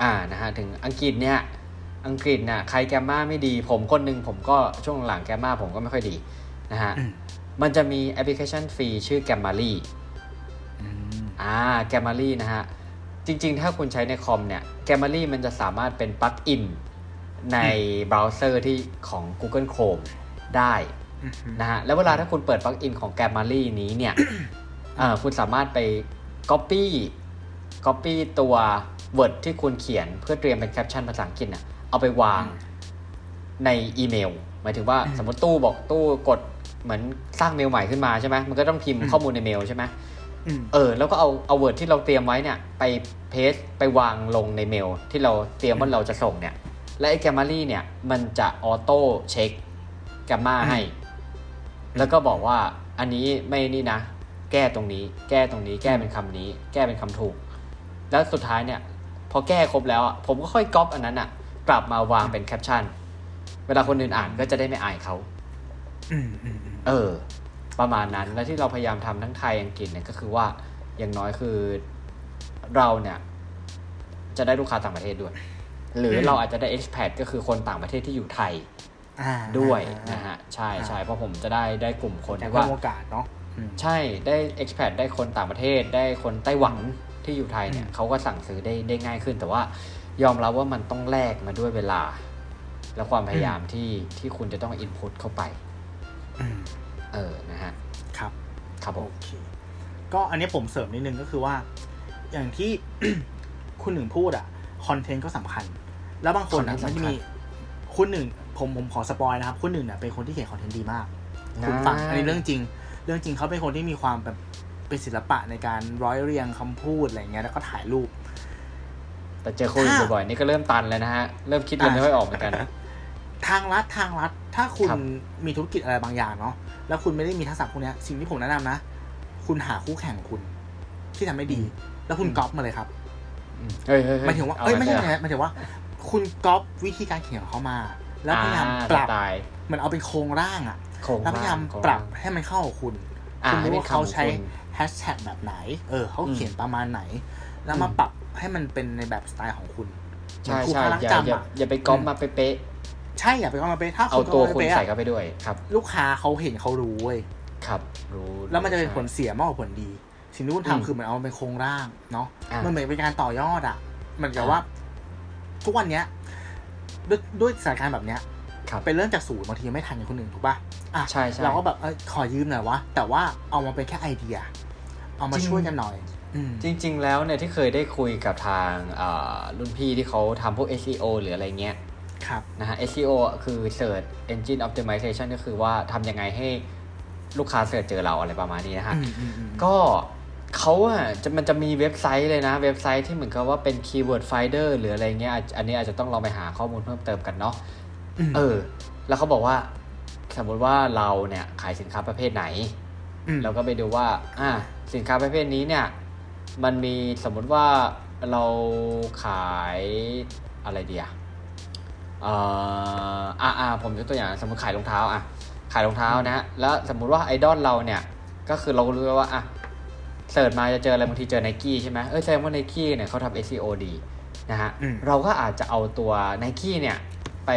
อ่านะฮะถึงอังกฤษเนี่ย อังกฤษเนี่ยใคร grammar ไม่ดี ผมคนหนึ่งผมก็ช่วงหลัง grammar ผมก็ไม่ค่อยดีนะฮะอืมมันจะมีแอปพลิเคชันฟรีชื่อ g a m m a r y อืมอ่า g a m m a r y นะฮะจริง ๆ ถ้าคุณใช้ในคอมเนี่ย g a m m a r y มันจะสามารถเป็น plugin ในเบราว์เซอร์ที่ของ Google Chrome ได้อืมนะฮะแล้วเวลาถ้าคุณเปิดปลั๊กอินของ g a m m a r y นี้เนี่ยเอ่อคุณสามารถไป Copy Copy ตัว Word ที่คุณเขียนเพื่อเตรียมเป็นแคปชั่นภาษาอังกฤษน่ะเอาไปวางในอีเมล หมายถึงว่าสมมติตู้บอกตู้กดเหมือนสร้างเมลใหม่ขึ้นมาใช่ไหมมันก็ต้องพิมพ์ข้อมูลในเมลใช่ไหมอืมเออ แล้วก็เอาเอา word ที่เราเตรียมไว้เนี่ย ไป paste ไปวางลงในเมล ที่เราเตรียมว่าเราจะส่งเนี่ย และไอ้ Grammarly เนี่ย มันจะ auto check grammar ให้ แล้วก็บอกว่าอันนี้ไม่นี่นะ แก้ตรงนี้ แก้ตรงนี้ แก้เป็นคำนี้ แก้เป็นคำถูก แล้วสุดท้ายเนี่ย พอแก้ครบแล้วอะผมก็ค่อยก๊อปอันนั้นอะ กลับมาวางเป็นแคปชั่น เวลาคนอื่นอ่านก็จะได้ไม่อายเขาอืมอืมอืมเออ ประมาณนั้น แล้วที่เราพยายามทำทั้งไทยอังกฤษเนี่ยก็คือว่าอย่างน้อยคือเราเนี่ย จะได้ลูกค้าต่างประเทศด้วย หรือเราอาจจะได้ expat ก็คือคนต่างประเทศที่อยู่ไทยอ่าด้วยอ่านะฮะใช่ใช่อ่าเพราะผมจะได้ได้กลุ่มคนแต่ที่ว่าว่าโอกาสเนาะอืมใช่ได้ expat ได้คนต่างประเทศ ได้คนไต้หวันที่อยู่ไทยเนี่ยอืมเขาก็สั่งซื้อได้ได้ง่ายขึ้น แต่ว่ายอมรับว่ามันต้องแลกมาด้วยเวลา และความพยายามที่ที่คุณจะต้อง input เข้าไปอืมเออนะฮะครับครับผโอมเคก็อันนี้ผมเสริมนิดนึงก็คือว่า อย่างที่คุณหนึ่งพูดอะ content ก็สำคัญ แล้วบางคนอะ content มันจะมีสำคัญ คุณหนึ่งผมผมขอ spoil นะครับ คุณหนึ่งเนี่ยเป็นคนที่เขียน content ดีมาก คุณฟังอันนี้เรื่องจริง เรื่องจริงเขาเป็นคนที่มีความแบบเป็นศิลปะในการร้อยเรียงคำพูดอะไรเงี้ยแล้วก็ถ่ายรูป แต่เจอโควิดถ้าบ่อยๆนี่ก็เริ่มตันแล้วนะฮะ เริ่มคิดกันไม่ค่อยออกเหมือนกัน ทางรัฐทางรัฐ ถ้าคุณครับมีธุรกิจอะไรบางอย่างเนาะแล้วคุณไม่ได้มีทักษะพวกเนี้ยสิ่งที่ผมแนะนำนะคุณหาคู่แข่งของคุณ ที่ทำไม่ดี แล้วคุณก๊อปมาเลยครับอืมเฮ้ยเฮ้ยเฮ้หมายถึงว่าเอเอ้ยไม่ใช่งั้นลนะหมายถึงว่า คุณก๊อปวิธีการเขียนของเขามา แล้วพยายามอ่ปรับสไตล์เหมือนเอาเป็นโครงร่างอะโครงแล้วพยายามโครงปรับงให้มันเข้ากับคุณอ่าคุณให้รู้เป็นว่าคำเขาของใช้คุณแฮชแท็กแบบไหน เออเขาอืมเขียนประมาณไหน แล้วมาอืมปรับให้มันเป็นในแบบสไตล์ของคุณใช่เหมือนครูใช่พลักอย่าจำอย่าอะอย่าไปก๊อปมาเป๊ะใช่อย่าไปเอามาเป็นถ้าๆเอาคุณตัวเอาคุณไปอะใส่เข้าไปด้วยครับ ลูกค้าเขาเห็นเขารู้เว้ยครับรู้แล้วมันจะเป็นผลใช่เสียมากกว่าผลดี สิ่งที่คุณอืมทำคือเหมือนเอามาเป็นโครงร่างเนาะอ่ามัมันเหมือนเป็นการต่อยอดอะเหมือนกับอ่าว่า ทุกวันเนี้ยด้วยด้วยสถานการณ์แบบเนี้ยครับเป็นเรื่องจากศูนย์บางทีไม่ทันกับคนอื่นถูกปะอะใช่ใช่เราก็แบบเออขอยืมหน่อยวะ แต่ว่าเอามาเป็นแค่ไอเดีย เอามาจริงช่วยกันหน่อยอืมจริง ๆ แล้วเนี่ยที่เคยได้คุยกับทางเอ่อรุ่นพี่ที่เขาทำพวก SEO หรืออะไรเงี้ยครับนะฮะ SEO อะคือ Search Engine Optimization ก็คือว่าทำยังไงให้ลูกค้าเสิร์ชเจอเราอะไรประมาณนี้นะฮะอืมอืมอืมก็ เขาอะจะมันจะมีเว็บไซต์เลยนะ เว็บไซต์ที่เหมือนกับว่าเป็น Keyword Finder หรืออะไรเงี้ยอาจอันนี้อาจจะต้องลองไปหาข้อมูลเพิ่มเติมกันเนาะมเออ แล้วเขาบอกว่า สมมุติว่าเราเนี่ยขายสินค้าประเภทไหนมเราก็ไปดูว่า อ่า สินค้าประเภทนี้เนี่ย มันมีสมมุติว่าเราขายอะไรดีอะเอ่ออ่าอ่าผมยกตัวอย่างสมมติขายรองเท้าอะขายรองเท้านะฮะแล้วสมมุติว่าไอดอลเราเนี่ย ก็คือเรารู้ว่าอะ เสิร์ชมาจะเจออะไรบางทีเจอไนกี้ใช่ไหมเออแสดงว่าไนกี้เนี่ยเขาทำ SEO ดีนะฮะอืมเราก็อาจจะเอาตัวไนกี้เนี่ยไป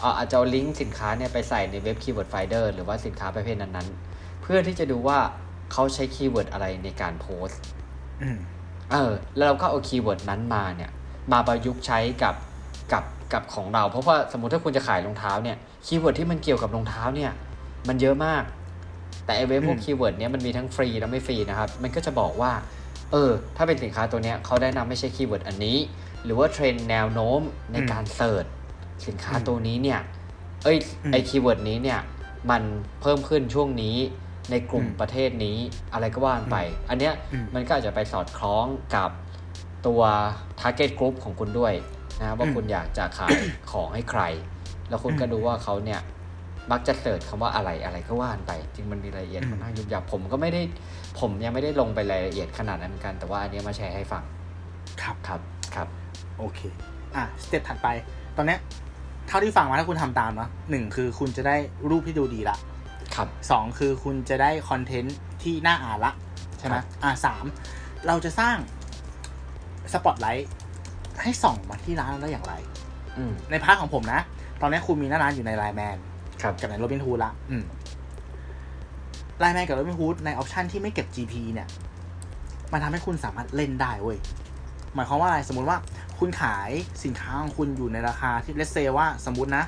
เอาอาจจะเอาลิงก์สินค้าเนี่ยไปใส่ในเว็บ Keyword Finder หรือว่าสินค้าประเภทนั้นๆ เพื่อที่จะดูว่าเขาใช้ keyword อะไรในการโพสต์อืมเออแล้วเราก็เอา keyword นั้นมาเนี่ยมาประยุกต์ใช้กับกับกับของเรา เพราะว่าสมมติถ้าคุณจะขายรองเท้าเนี่ย keyword ที่มันเกี่ยวกับรองเท้าเนี่ยมันเยอะมาก แต่ไอ้เว็บพวกอืม keyword เนี้ยมันมีทั้งฟรีและไม่ฟรีนะครับ มันก็จะบอกว่า เออ ถ้าเป็นสินค้าตัวเนี้ยเขาแนะนำให้ใช้ keyword อันนี้ หรือว่าเทรนด์แนวโน้มในการ search สินค้าตัวนี้เนี่ย เอ้ยไอ้ keyword นี้เนี่ย มันเพิ่มขึ้นช่วงนี้ในกลุ่มอืมประเทศนี้อะไรก็ว่าไป อันเนี้ยอืมมันก็อาจจะไปสอดคล้องกับตัว target group ของคุณด้วยนะครับว่าอืมคุณอยากจะขายของให้ใคร แล้วคุณก็อืมดูว่าเขาเนี่ย มักจะ search คำว่าอะไรอะไรก็ว่าไป จริงมันมีรายละเอียดอืมค่อนข้างยุบยับผมก็ไม่ได้ผมยังไม่ได้ลงไปรายละเอียดขนาดนั้นเหมือนกัน แต่ว่าอันเนี้ยมาแชร์ให้ฟัง ครับครับครับโอเค อะ step ถัดไป ตอนเนี้ยเท่าที่ฟังมาถ้าคุณทำตามนะหนึ่งคือคุณจะได้รูปที่ดูดีละครับสองคือคุณจะได้ content ที่น่าอ่านละใช่ไหมครับอะสามเราจะสร้างสปอตไลท์ให้ส่องมาที่ร้านเราได้อย่างไรอืมใน part ของผมนะ ตอนนี้คุณมีหน้าร้านอยู่ใน LINE MAN ครับ กับในโรบินฮูดละ LINE MAN กับโรบินฮูดใน option ที่ไม่เก็บ GP เนี่ย มันทำให้คุณสามารถเล่นได้เว้ย หมายความว่าอะไร สมมุติว่าคุณขายสินค้าของคุณอยู่ในราคาที่เลสเซว่าสมมตินะ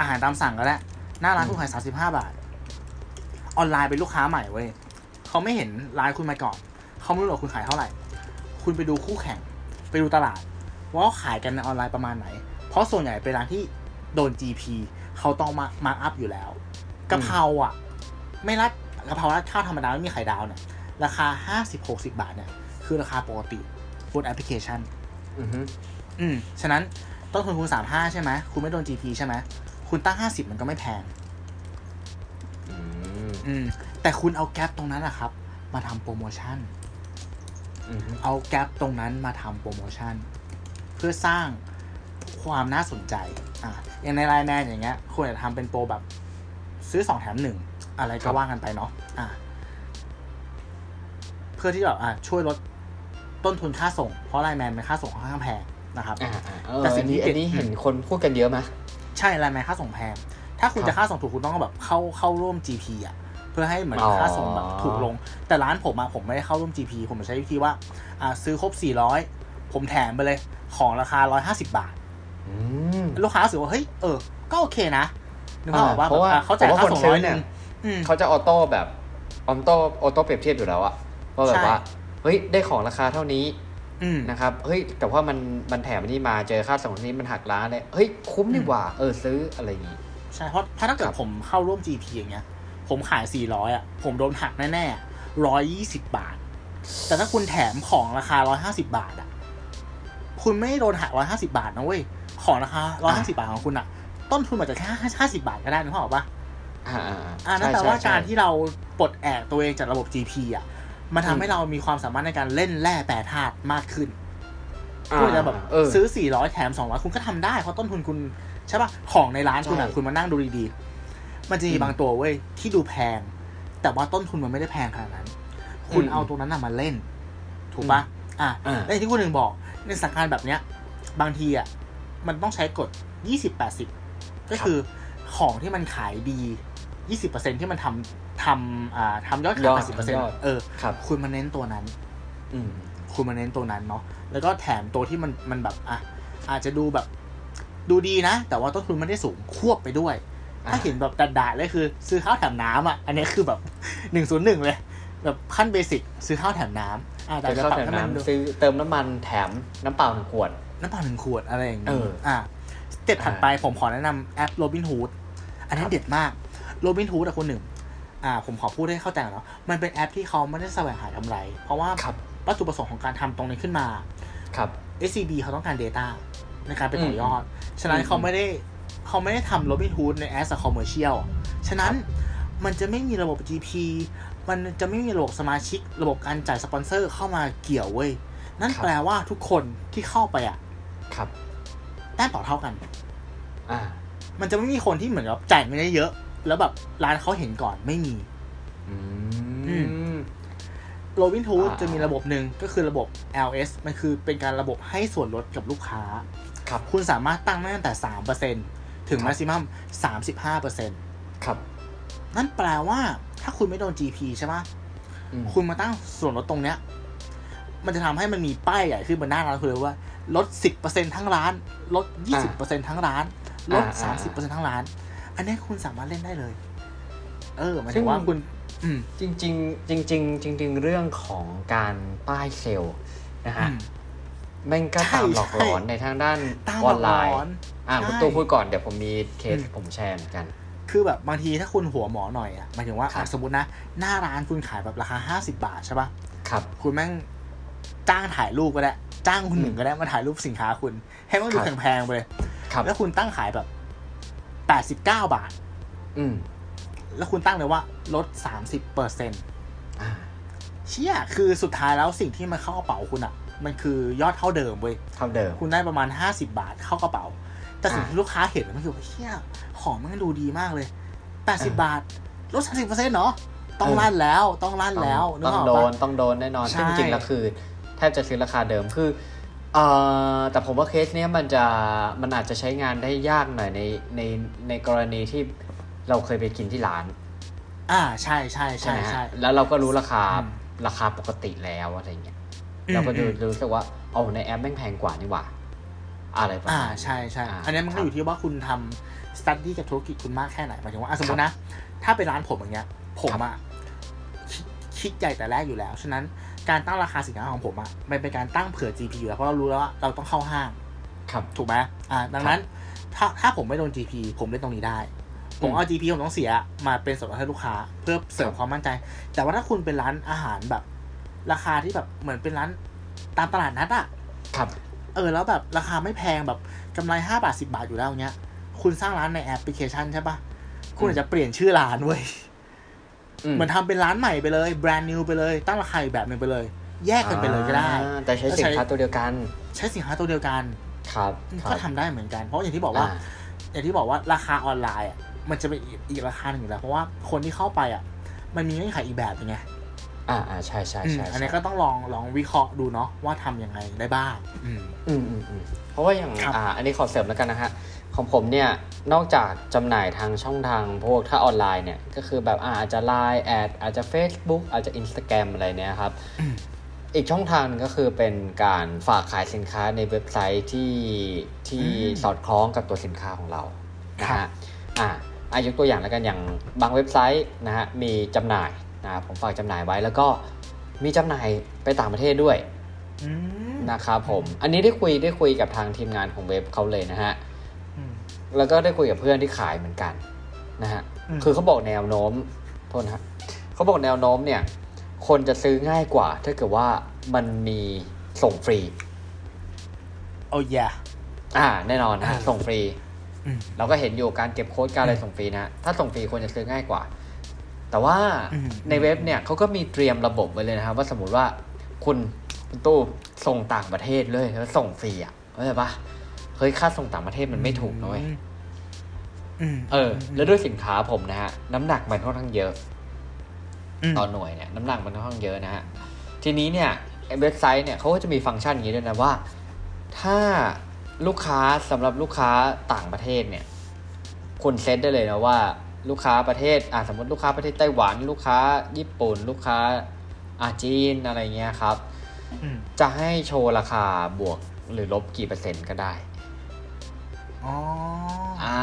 อาหารตามสั่งก็ได้ หน้าร้านคุณขายสามสิบห้าบาท ออนไลน์เป็นลูกค้าใหม่เว้ยเขาไม่เห็นร้านคุณมาก่อนเขาไม่รู้หรอกคุณขายเท่าไหร่ คุณไปดูคู่แข่ง ไปดูตลาด ว่าเขาขายกันในออนไลน์ประมาณไหน เพราะส่วนใหญ่เป็นร้านที่โดน GP เขาต้องมามาอัพอยู่แล้วกะเพราอะ ไม่รัดกะเพรารัดข้าวธรรมดาไม่มีไข่ดาวเนี่ย ราคาห้าสิบหกสิบาทเนี่ย คือราคาปกติบนแอปพลิเคชัน อือฮึอืมฉะนั้นต้นทุนคุณสามห้าใช่ไหมคุณไม่โดน GP ใช่ไหมคุณตั้งห้าสิบมันก็ไม่แพง อืมแต่คุณเอาแก๊ปตรงนั้นนะครับ มาทำโปรโมชั่นอืมเอา gap ตรงนั้นมาทำโปรโมชั่น เพื่อสร้างความน่าสนใจ อะอย่างใน LINE MAN อย่างเงี้ยควรจะทำเป็นโปรแบบซื้อสองแถมหนึ่งอะไรก็ว่ากันไปเนาะอะเพื่อที่แบบอะช่วยลดต้นทุนค่าส่ง เพราะ LINE MAN เป็นค่าส่งค่อนข้างแพงนะครับอ่าอ่าเออแต่สิ่อังนที่นี้เด็อัดนนี้เห็นคนพูดกันเยอะไหมใช่ LINE MAN ค่าส่งแพง ถ้าคุณครับจะค่าส่งถูกคุณต้องแบบเข้าเข้าร่วม GP อะเพื่อให้เหมือนอ๋อค่าส่งแบบถูกลง แต่ร้านผมอะผมไม่ได้เข้าร่วม GP ผมใช้วิธีว่าอ่าซื้อครบ 400 ผมแถมไปเลยของราคา 150 บาทอืม ลูกค้ารู้สึกว่าเฮ้ยเออ ก็โอเคนะนึกภาพออกว่าเพราะว่าแบบอ่เขาจ่ายผมว่าค่าคนส่งซื้ร้ออยหเนี่นึ่ยงอืมเขาจะออโต้แบบออโต้ออโต้เปรียบเทียบอยู่แล้วอะว่าแบบใช่ว่า เฮ้ย ได้ของราคาเท่านี้อืมนะครับ เฮ้ย แต่ว่ามันมันแถมอันนี้มาเจอค่าส่งนี้มันหักล้านเลยเฮ้ย คุ้มดีกว่า เออซื้ออะไรอย่างงี้ ใช่ เพราะเพราะถ้าเกิดครับผมเข้าร่วม GP อย่างเงี้ย ผมขาย400อะ ผมโดนหักแน่ๆ120บาท แต่ถ้าคุณแถมของราคา150บาทอะ คุณไม่ได้โดนหัก150บาทนะเว้ย ของราคา150บาทของคุณอะต้นทุนอาจจะแค่50บาทก็ได้นึกภาพออกปะอ่าอ่าอ่านั่นแปลว่าการที่เราปลดแอกตัวเองจากระบบ GP อะ มันทำให้เรามีความสามารถในการเล่นแร่แปรธาตุมากขึ้นคุณจะแบบเออซื้อ400แถม200คุณก็ทำได้เพราะต้นทุนคุณใช่ปะของในร้านคุณอะใช่คุณมานั่งดูดีๆ มันจะมีอืมบางตัวเว้ยที่ดูแพง แต่ว่าต้นทุนมันไม่ได้แพงขนาดนั้น คุณอืมเอาตรงนั้นน่ะมาเล่น ถูกปะอะอ่าและอย่างที่คุณหนึ่งบอกในสถานการณ์แบบเนี้ย บางทีอะ มันต้องใช้กฎ 20-80 ก็คือของที่มันขายดี 20%ที่มันทำทำอ่าทำยอดยขายอด80%ยอดเออครับคุณมาเน้นตัวนั้นอืมคุณมาเน้นตัวนั้นเนาะแล้วก็แถมตัวที่มันมันแบบอะอาจจะดูแบบดูดีนะ แต่ว่าต้นทุนไม่ได้สูงควบไปด้วยอ่าถ้าเห็นแบบด่าๆเลยคือ ซื้อข้าวแถมน้ำอะ อันนี้คือแบบหนึ่งศูนย์หนึ่งเลย แบบขั้นเบสิกซื้อข้าวแถมน้ำอ่าแต่เติมจะข้าวปรับแถมให้มันดูน้ำซื้อเติมน้ำมันแถมน้ำเปล่าหนึ่งขวด น้ำเปล่าหนึ่งขวดอะไรอย่างเอนี้ออ่าสเต็ปถัดไปผมขอแนะนำแอป Robinhood อันนี้ครับเด็ดมาก Robinhood อะคนหนึ่งอ่าผมขอพูดให้เข้าใจก่อนเนาะมันเป็นแอปที่เขาไม่ได้แสวงหากำไร เพราะว่าครับวัตถุประสงค์ของการทำตรงนี้ขึ้นมาครับ SCB เขาต้องการ Data ในการไปต่ออืมยอด ฉะนั้นอืมเขาไม่ได้เขาไม่ได้ทำ Robinhood ใน as a commercial ฉะนั้นมันจะไม่มีระบบ GP มันจะไม่มีระบบสมาชิก ระบบการจ่ายสปอนเซอร์เข้ามาเกี่ยวเว้ย นั่นแปลว่าทุกคนที่เข้าไปอะ ครับแต้มต่อเท่ากัน อ่า มันจะไม่มีคนที่เหมือนกับจ่ายไม่ได้เยอะ แล้วแบบร้านเขาเห็นก่อนไม่มี อือืมโรบินทูดอ่าจะมีระบบหนึ่งก็คือระบบ LS มันคือเป็นการระบบให้ส่วนลดกับลูกค้า ครับ คุณสามารถตั้งได้ตั้งแต่3%ถึงครับ maximum 35%ครับ นั่นแปลว่า ถ้าคุณไม่โดน GP ใช่ปะอืมคุณมาตั้งส่วนลดตรงเนี้ย มันจะทำให้มันมีป้ายใหญ่ขึ้นบนหน้าร้านคุณเลยว่า ลด 10%ทั้งร้าน ลด 20%ทั้งร้าน ลดอ่า30%ทั้งร้าน อันนี้คุณสามารถเล่นได้เลย เออหมายถึงว่าคุณอืมจริงจริงๆจริงๆจริงๆเรื่องของการป้ายเซลล์นะฮะอืมแม่งก็ใช่ตามหลอกหลอนใช่ในทางด้านตามอหลออนกไลหลน์อนอ่าใช่คุณตู้พูดก่อนเดี๋ยวผมมีเคสอืมผมแชร์เหมือนกัน คือแบบบางทีถ้าคุณหัวหมอหน่อยอะหมายถึงว่าครับอะสมมตินะ หน้าร้านคุณขายแบบราคา50บาทใช่ปะครับ คุณแม่งจ้างถ่ายรูปก็ได้ จ้างคุณหนึ่งอืมก็ได้มาถ่ายรูปสินค้าคุณ ให้มันดูครับแพงๆไปเลยครับแล้วคุณตั้งขายแบบ89บาท อืมแล้วคุณตั้งเลยว่าลด30เปอร์เซ็นอ่าเชี่ยคือสุดท้ายแล้วสิ่งที่มันเข้ากระเป๋าคุณอะมันคือยอดเท่าเดิมเว้ยเท่าเดิม คุณได้ประมาณ50บาทเข้ากระเป๋า แต่สิ่งอ่าที่ลูกค้าเห็นมันคือว่าเชี่ยของมันดูดีมากเลย80อ่าบาทลด30เปอร์เซ็นต์เนาะต้องลั่นแล้วต้องลั่นแล้วนึกต้องออกโดปะนต้องโดนแน่นอนใช่ซึ่งจริงๆแล้วคือแทบจะซื้อราคาเดิมคือเอ่อแต่ผมว่าเคสเนี้ยมันจะมันอาจจะใช้งานได้ยากหน่อยในในในกรณีที่เราเคยไปกินที่ร้าน อ่าใช่ใช่ใช่ใช่ไหมฮะใช่แล้วเราก็รู้ราคาอืมราคาปกติแล้วอะไรเงี้ยอืมเราก็ดูอืมรู้สึกว่าเอาในแอปแม่งแพงกว่านี่หว่า อะไรประอ่ามาณนี้ใช่ใช่อ่าอันนี้มันคก็รับอยู่ที่ว่าคุณทำสตัดดี้กับธุรกิจคุณมากแค่ไหนหมายถึงว่าอะสมมตินะ ถ้าเป็นร้านผมอย่างเงี้ย ผมอะคิดคิดใหญ่แต่แรกอยู่แล้ว ฉะนั้น การตั้งราคาสินค้าของผมอะมันเป็นการตั้งเผื่อ GP อยู่แล้วเพราะเรารู้แล้วว่าเราต้องเข้าห้าง ครับถูกไหมอ่า ดังนั้น ถ้าถ้าผมไม่โดน GP ผมเล่นตรงนี้ได้ ผมอืมเอา GP ผมต้องเสียมาเป็นส่วนลดให้ลูกค้า เพื่อเสริมครับความมั่นใจ แต่ว่าถ้าคุณเป็นร้านอาหารแบบ ราคาที่แบบเหมือนเป็นร้านตามตลาดนัดอะครับ เออแล้วแบบราคาไม่แพงแบบกำไรห้าบาทสิบาทอยู่แล้วเงี้ย คุณสร้างร้านในแอปพลิเคชันใช่ปะคุณอาจจะเปลี่ยนชื่อร้านเว้ยอืม เหมือนทำเป็นร้านใหม่ไปเลยแบรนด์นิวไปเลย ตั้งราคาอีกแบบหนึ่งไปเลย แยกกันไปเลยก็ได้อ่าแต่ใช้สินค้าตัวเดียวกัน ใช้สินค้าตัวเดียวกันครับคก็รับทำได้เหมือนกันเพราะอย่างที่บอกว่าอ่า อย่างที่บอกว่าราคาออนไลน์อะมันจะเป็นอีกอีกราคาหนึ่งอยู่แล้วเพราะว่าคนที่เข้าไปอะ มันมีเงื่อนไขอีกแบบหนึงไงอ่าอ่าใช่ใช่อืมใช่อันใช่นี้ก็ต้องลองลองวิเคราะห์ดูเนาะว่าทำยังไงได้บ้าง อืมอืมอืมอืมเพราะว่าอย่างครับอ่า อันนี้ขอเสริมแล้วกันนะฮะ ของผมเนี่ยนอกจากจำหน่ายทางช่องทางพวกถ้าออนไลน์เนี่ย ก็คือแบบอาอาจจะ Line แอดอาจจะ Facebook อาจจะ Instagram อะไรเนี่ยครับ อีกช่องทางหนึงก็คือเป็นการฝากขายสินค้าในเว็บไซต์ที่ที่อืมสอดคล้องกับตัวสินค้าของเรานะครัฮะบอ่าอายกตัวอย่างแล้วกันอย่างบางเว็บไซต์นะฮะมีจำหน่ายนะผมฝากจำหน่ายไว้แล้วก็มีจำหน่ายไปต่างประเทศด้วยอืมนะครับผม อันนี้ได้คุยได้คุยกับทางทีมงานของเว็บเขาเลยนะฮะอืม แล้วก็ได้คุยกับเพื่อนที่ขายเหมือนกันนะฮะอืมคือเขาบอกแนวโน้มโทษนะฮะเขาบอกแนวโน้มเนี่ย คนจะซื้อง่ายกว่า ถ้าเกิดว่ามันมีส่งฟรีโอ้ยาอ่า แน่นอนนะฮะอ่าส่งฟรีอืมเราก็เห็นอยู่การเก็บโค้ดการอะไรส่งฟรีนะฮะถ้าส่งฟรีคนจะซื้อง่ายกว่า แต่ว่าอืมในเว็บเนี่ยเขาก็มีเตรียมระบบไว้เลยนะครับ ว่าสมมติว่าคุณคุณตู้ส่งต่างประเทศเลยแล้วส่งฟรีอะเข้าใจปะเฮ้ยค่าส่งต่างประเทศมันไม่ถูกนะเว้ยอืมเออ แล้วด้วยสินค้าผมนะฮะ น้ำหนักมันค่อนข้างเยอะมต่อหน่วยเนี่ย น้ำหนักมันค่อนข้างเยอะนะฮะ ทีนี้เนี่ยไอ้เว็บไซต์เนี่ยเขาก็จะมีฟังก์ชันอย่างนี้ด้วยนะว่า ถ้าลูกค้าสำหรับลูกค้าต่างประเทศเนี่ย คุณเซตได้เลยนะว่า ลูกค้าประเทศอ่าสมมติลูกค้าประเทศไต้หวัน ลูกค้าญี่ปุ่น ลูกค้าอาจีนอะไรเงี้ยครับอืมจะให้โชว์ราคาบวกหรือลบกี่เปอร์เซ็นต์ก็ได้ อ๋ออ่า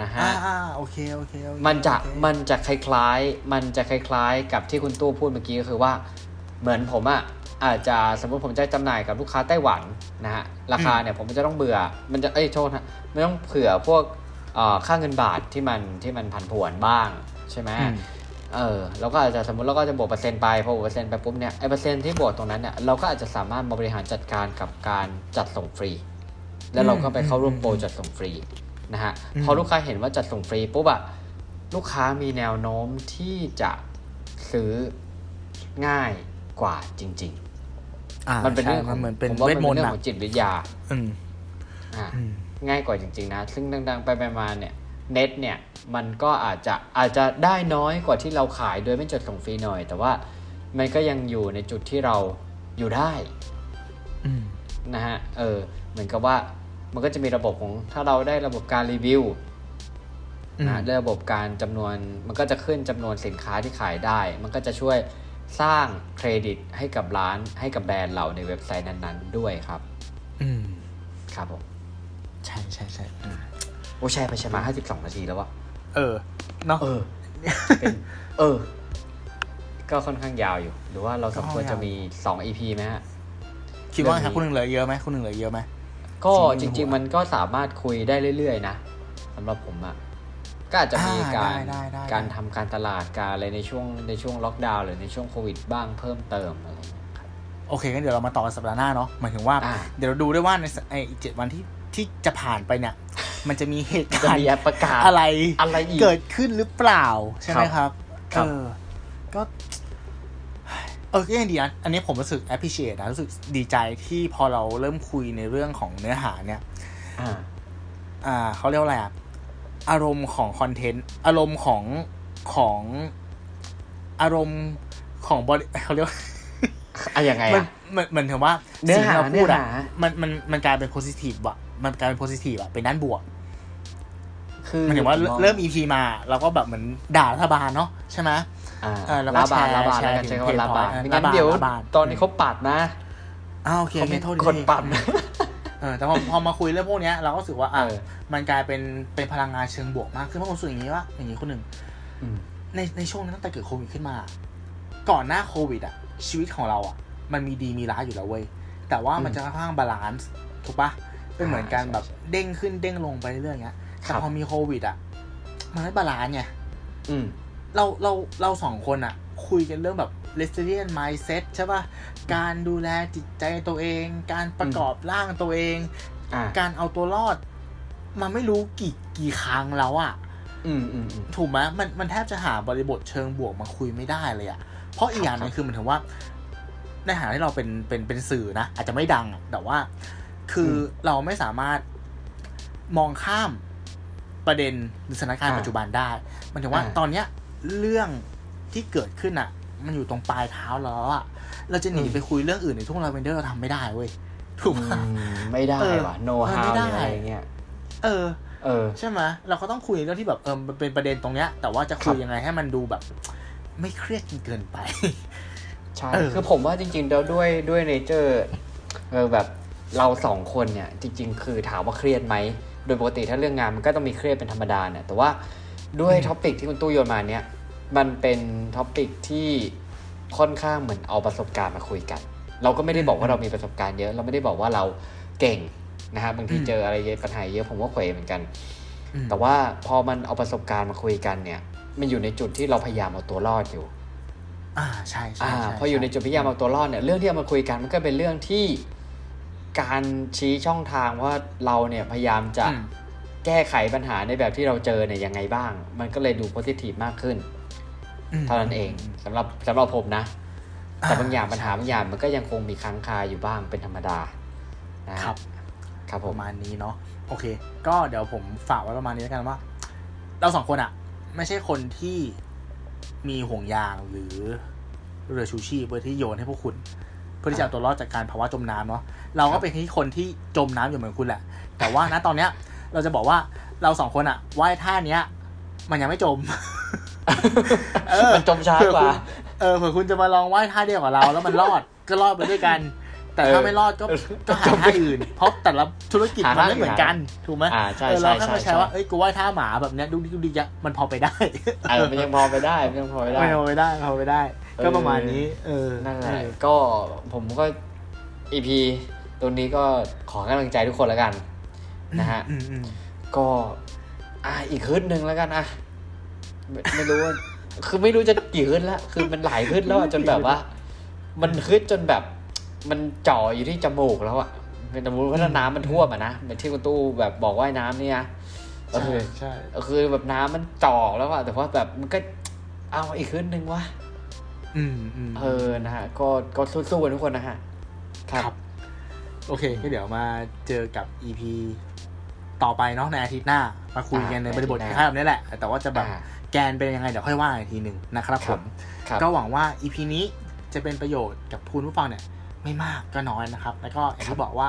นะฮะอ่าอ่าโอเคโอเคโอเคมันจะโอเคมันจะคล้ายๆ มันจะคล้ายๆ กับที่คุณตู้พูดเมื่อกี้ก็คือว่า เหมือนผมอะอาจจะสมมติผมจะจำหน่ายกับลูกค้าไต้หวันนะฮะราคาเนี่ยผมจะต้องเบื่อ มันจะเอ้ยโทษนะไม่ต้องเผื่อพวกเอ่อค่าเงินบาทที่มันที่มันผันผวนบ้างใช่ไหมอืมเออเราก็อาจจะสมมติเราก็จะบวกเปอร์เซ็นต์ไปพอบวกเปอร์เซ็นต์ไปปุ๊บเนี่ยไอเปอร์เซ็นต์ที่บวกตรงนั้นเนี่ยเราก็อาจจะสามารถมาบริหารจัดการกับการจัดส่งฟรี แล้วเราก็ไปเข้าร่วมโปรจัดส่งฟรีนะฮะอืมพอลูกค้าเห็นว่าจัดส่งฟรีปุ๊บอะลูกค้ามีแนวโน้มที่จะซื้อง่ายกว่าจริงอ่าๆมันเป็นเรื่องใช่ของมันเหมือนเป็นผมว่าเวมันทมเป็นนต์เรื่องอะของจิตวิทยาอืมอ่าอืมง่ายกว่าจริง ๆ นะ ซึ่งดัง ๆ ไปๆมาเนี่ยเน็ตเนี่ยมันก็อาจจะอาจจะได้น้อยกว่าที่เราขายโดยไม่จดส่งฟรีหน่อย แต่ว่ามันก็ยังอยู่ในจุดที่เราอยู่ได้อืมนะฮะเออเหมือนกับว่า มันก็จะมีระบบของถ้าเราได้ระบบการรีวิวนะได้ระบบการจำนวนมันก็จะขึ้นจำนวนสินค้าที่ขายได้ มันก็จะช่วยสร้างเครดิตให้กับร้านให้กับแบรนด์เราในเว็บไซต์นั้น ๆ ด้วยครับ อืมครับผมใช่ใช่ใช่อืมโอ้แชร์ไปแชร์มาห้าสิบสองนาทีแล้ววะเออเนาะเออเป็นเออ ก็ค่อนข้างยาวอยู่ หรือว่าเราสมควรจะมีสอง EP ไหมฮะคิดว่าไงครับเรื่องนี้คุณหนึ่งเหลือเยอะไหมคุณหนึ่งเหลือเยอะไหม ก็จจริงๆริง ๆ มันก็สามารถคุยได้เรื่อย ๆ นะสำหรับผมอะก็อาจจะมีอ่าการได้ได้ได้การทำการตลาดการอะไรในช่วงในช่วงล็อกดาวน์หรือในช่วงโควิดบ้างเพิ่มเติมอะไรอย่างเงี้ยครับโอเคงั้นเดี๋ยวเรามาต่อกันสัปดาห์หน้าเนาะหมายถึงว่าอ่าเดี๋ยวเราดูด้วยว่าในสไออีกเจ็ดวันที่ที่จะผ่านไปเนี่ย มันจะมีเหตุจะการมีณ์แอปประกาศอะไรอะไรอีกเกิดขึ้นหรือเปล่าใช่ไหมครับครับเออก็ เออก็ยังดีนะ อันนี้ผมรู้สึก appreciate นะรู้สึกดีใจที่พอเราเริ่มคุยในเรื่องของเนื้อหาเนี่ย อ่า อ่าเขาเรียกว่าอะไรอะอารมณ์ของคอนเทนต์ อารมณ์ของของอารมณ์ของบริเขาเรียกว่าอะยังไงมันอะมันมันถึงว่าเนื้อหาสิ่งที่เราพูดอะเนื้อหามันมันมันกลายเป็นโพซิทีฟอะมันกลายเป็นโพซิทีฟอะเป็นด้านบวก คือมันถึงว่าผองเริ่มอีพีมาเราก็แบบเหมือนด่ารัฐบาลเนาะใช่ไหม อ่าเออแล้วก็ลาบานแชร์ลาบานแชแล้วร์กันใช้ถึงคำว่าลาบานเพจไม่งั้นลาบานเดี๋ยวลาบาน ตอนนี้เขาปัดนะอ้าวโอเคเขาโอเคมีโทษคนทีปัดเออแต่พอพอมาคุยเรื่องพวกเนี้ยเราก็รู้สึกว่าอะเออ มันกลายเป็นเป็นพลังงานเชิงบวกมากขึ้นเพราะผมรู้สึกอย่างนี้ว่าอย่างนี้คนหนึ่ง อืม ในในช่วงนั้นตั้งแต่เกิดโควิดขึ้นมา ก่อนหน้าโควิดอะชีวิตของเราอะมันมีดีมีร้ายอยู่แล้วเว้ย แต่ว่ามันอืมจะค่อนข้างบาลานซ์ถูกปะเป็นเหมือนกันใช่แบบใช่เด้งขึ้นเด้งลงไปเรื่อยๆเงี้ยครัแต่พอมีโควิดอะมันไม่ balance ไงอืม เราเราเราสองคนอะคุยกันเรื่องแบบ resilient mindset ใช่ปะการดูแลจิตใจตัวเอง การประกอบร่างตัวเองอ่าการเอาตัวรอด มันไม่รู้กี่กี่ครั้งแล้วอะอืมอืมอืมถูกไหมมันมันแทบจะหาบริบทเชิงบวกมาคุยไม่ได้เลยอะเพราะอีกอย่างหนึงคือมันถึงว่า ในฐานะที่เราเป็นเป็นเป็นสื่อนะ อาจจะไม่ดังอะแต่ว่า คืออเราไม่สามารถมองข้ามประเด็นหรือสถานการณ์อ่าปัจจุบันได้ มันถึงว่าอ่าตอนเนี้ย เรื่องที่เกิดขึ้นอะมันอยู่ตรงปลายเท้าเราแล้วอะเราจะหนีอืมไปคุยเรื่องอื่นในทุ่งลาเวนเดอร์เราทำไม่ได้เว้ยถูกอืปะมไม่ได้เออว่ะโนเออฮาไม่วได้อะไรเงี้ยเออ เออ ใช่ไหมเราก็ต้องคุยเรื่องที่แบบเออมันเป็นประเด็นตรงเนี้ย แต่ว่าจะคุยครับยังไงให้มันดูแบบ ไม่เครียดจนเกินไปใช่เออคือผมว่าจริงๆแล้วด้วยด้วย nature เออแบบเราสองคนเนี่ย จริง ๆ คือถามว่าเครียดไหมโดยปกติถ้าเรื่องงานมันก็ต้องมีเครียดเป็นธรรมดาเนี่ยแต่ว่า ด้วย topic ที่คุณตู้โยนมาเนี่ย มันเป็น topic ที่ค่อนข้างเหมือนเอาประสบการณ์มาคุยกัน เราก็ไม่ได้บอกว่าเรามีประสบการณ์เยอะ เราไม่ได้บอกว่าเราเก่งนะครับบางทีอืมเจออะไรเยอะปัญหาเยอะผมก็เขวเหมือนกันอืมแต่ว่าพอมันเอาประสบการณ์มาคุยกันเนี่ย มันอยู่ในจุดที่เราพยายามเอาตัวรอดอยู่ อ่าใช่ใช่อ่าใช่พออยู่ในจุดพยายามเอาตัวรอดเนี่ยเรื่องที่เอามาคุยกันมันก็เป็นเรื่องที่การชี้ช่องทางว่าเราเนี่ยพยายามจะอืม แก้ไขปัญหาในแบบที่เราเจอเนี่ยยังไงบ้าง มันก็เลยดูโพสิทีฟมากขึ้นมเท่านั้นเองสำหรับสำหรับผมนะอ่แต่บางอย่างปัญหาบางอย่างมันก็ยังคงมีค้างคาอยู่บ้างเป็นธรรมดานะฮะครับครับผปมระมาณนี้เนาะโอเค ก็เดี๋ยวผมฝากไว้ประมาณนี้แล้วกันว่า เราสองคนอะไม่ใช่คนที่มีห่วงยางหรือเรือชูชีพเพื่อที่โยนให้พวกคุณ เพื่อที่จะเอาตัวรอดจากการภาวะจมน้ำเนาะเราก็เป็นที่คนที่จมน้ำอยู่เหมือนคุณแหละ แต่ว่าณตอนเนี้ย เราจะบอกว่าเราสองคนอะว่ายท่าเนี้ย มันยังไม่จมเออมันจมช้ากว่า เออเผื่อคุณจะมาลองว่ายท่าเดียวกับเรา แล้วมันรอดก็รอดไปด้วยกัน แต่ถ้าเออไม่รอดก็ก็หาท่าอื่น เพราะแต่ละธุรกิจหามันท่าไม่เหมือนกัน ถูกไหมอ่าใช่เออใช่เราแค่ใช่มาแชใช่ร์ว่าเอ้ยกูว่ายท่าหมาแบบเนี้ยดูดิดูดิยะมันพอไปได้เออมันยังพอไปได้มันยังพอไปได้ไม่พอไปได้พอไปได้เออก็ประมาณนี้ เออนั่นแหละเออก็ผมก็อีพีตัวนี้ก็ขอกำลังใจทุกคนแล้วกัน นะฮะอืมอืมก็อะอีกขึ้นหนึ่งแล้วกันอะไม่ไม่รู้ว่าคือไม่รู้จะกี่ขึ้นละคือมันหลายขึ้นแล้วอะจนแบบว่า มันขึ้นจนแบบ มันจ่ออยู่ที่จมูกแล้วอะเป็นสมมติว่าน้ำมันท่วมอะนะเหมือนที่คุณตู้แบบบอกว่ายน้ำเนี่ยก็ใช่คือใช่คือแบบน้ำมันจ่อแล้วอะแต่ว่าแบบมันก็เอาอีกขึ้นหนึ่งวะอืมอืมเออนะฮะ ก็ก็สู้ๆกันทุกคนนะฮะ ครับ โอเคก็เดี๋ยวมาเจอกับ EP ต่อไปเนาะในอาทิตย์หน้า มาคุยกันในบริบทคล้ายๆแบบนี้แหละ แต่ว่าจะแบบอ่าแกนเป็นยังไงเดี๋ยวค่อยว่าอีกทีหนึ่งนะครับคผรับมครับก็หวังว่า EP นี้จะเป็นประโยชน์กับคุณผู้ฟังเนี่ยไม่มากก็น้อยนะครับ แล้วก็อย่างที่บอกว่า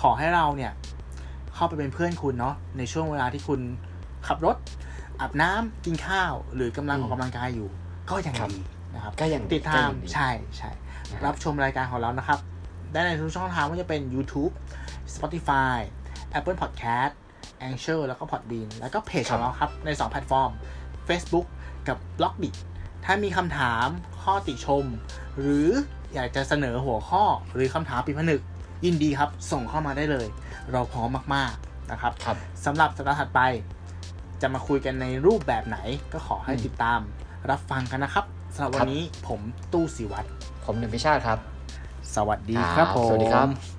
ขอให้เราเนี่ยเข้าไปเป็นเพื่อนคุณเนาะในช่วงเวลาที่คุณขับรถอาบน้ำกินข้าว หรือกำลังออกกำลังกายอยู่ ก็ยังครับดีนะครับก็ยังติดตามก็ยังดีใช่ใช่นะฮะรับชมรายการของเรานะครับ ได้ในทุกช่องทางว่าจะเป็น YouTube Spotify Apple Podcast a n c h o r แล้วก็ Podbean แล้วก็เพจของเราครับ ใน 2 แพลตฟอร์ม Facebook กับ b l o g d i t ถ้ามีคำถามข้อติชม หรืออยากจะเสนอหัวข้อหรือคำถามปิดผนึก ยินดีครับ ส่งเข้ามาได้เลย เราพร้อมมาก ๆ นะครับครับสำหรับสัปดาห์ถัดไป จะมาคุยกันในรูปแบบไหนก็ขอให้อืมติดตาม รับฟังกันนะครับสำหรับวัครันบนี้ผมตู้สิวัตรผมหนึ่งพิชาติครับ สวัสดีครับผมสวัสดีครับ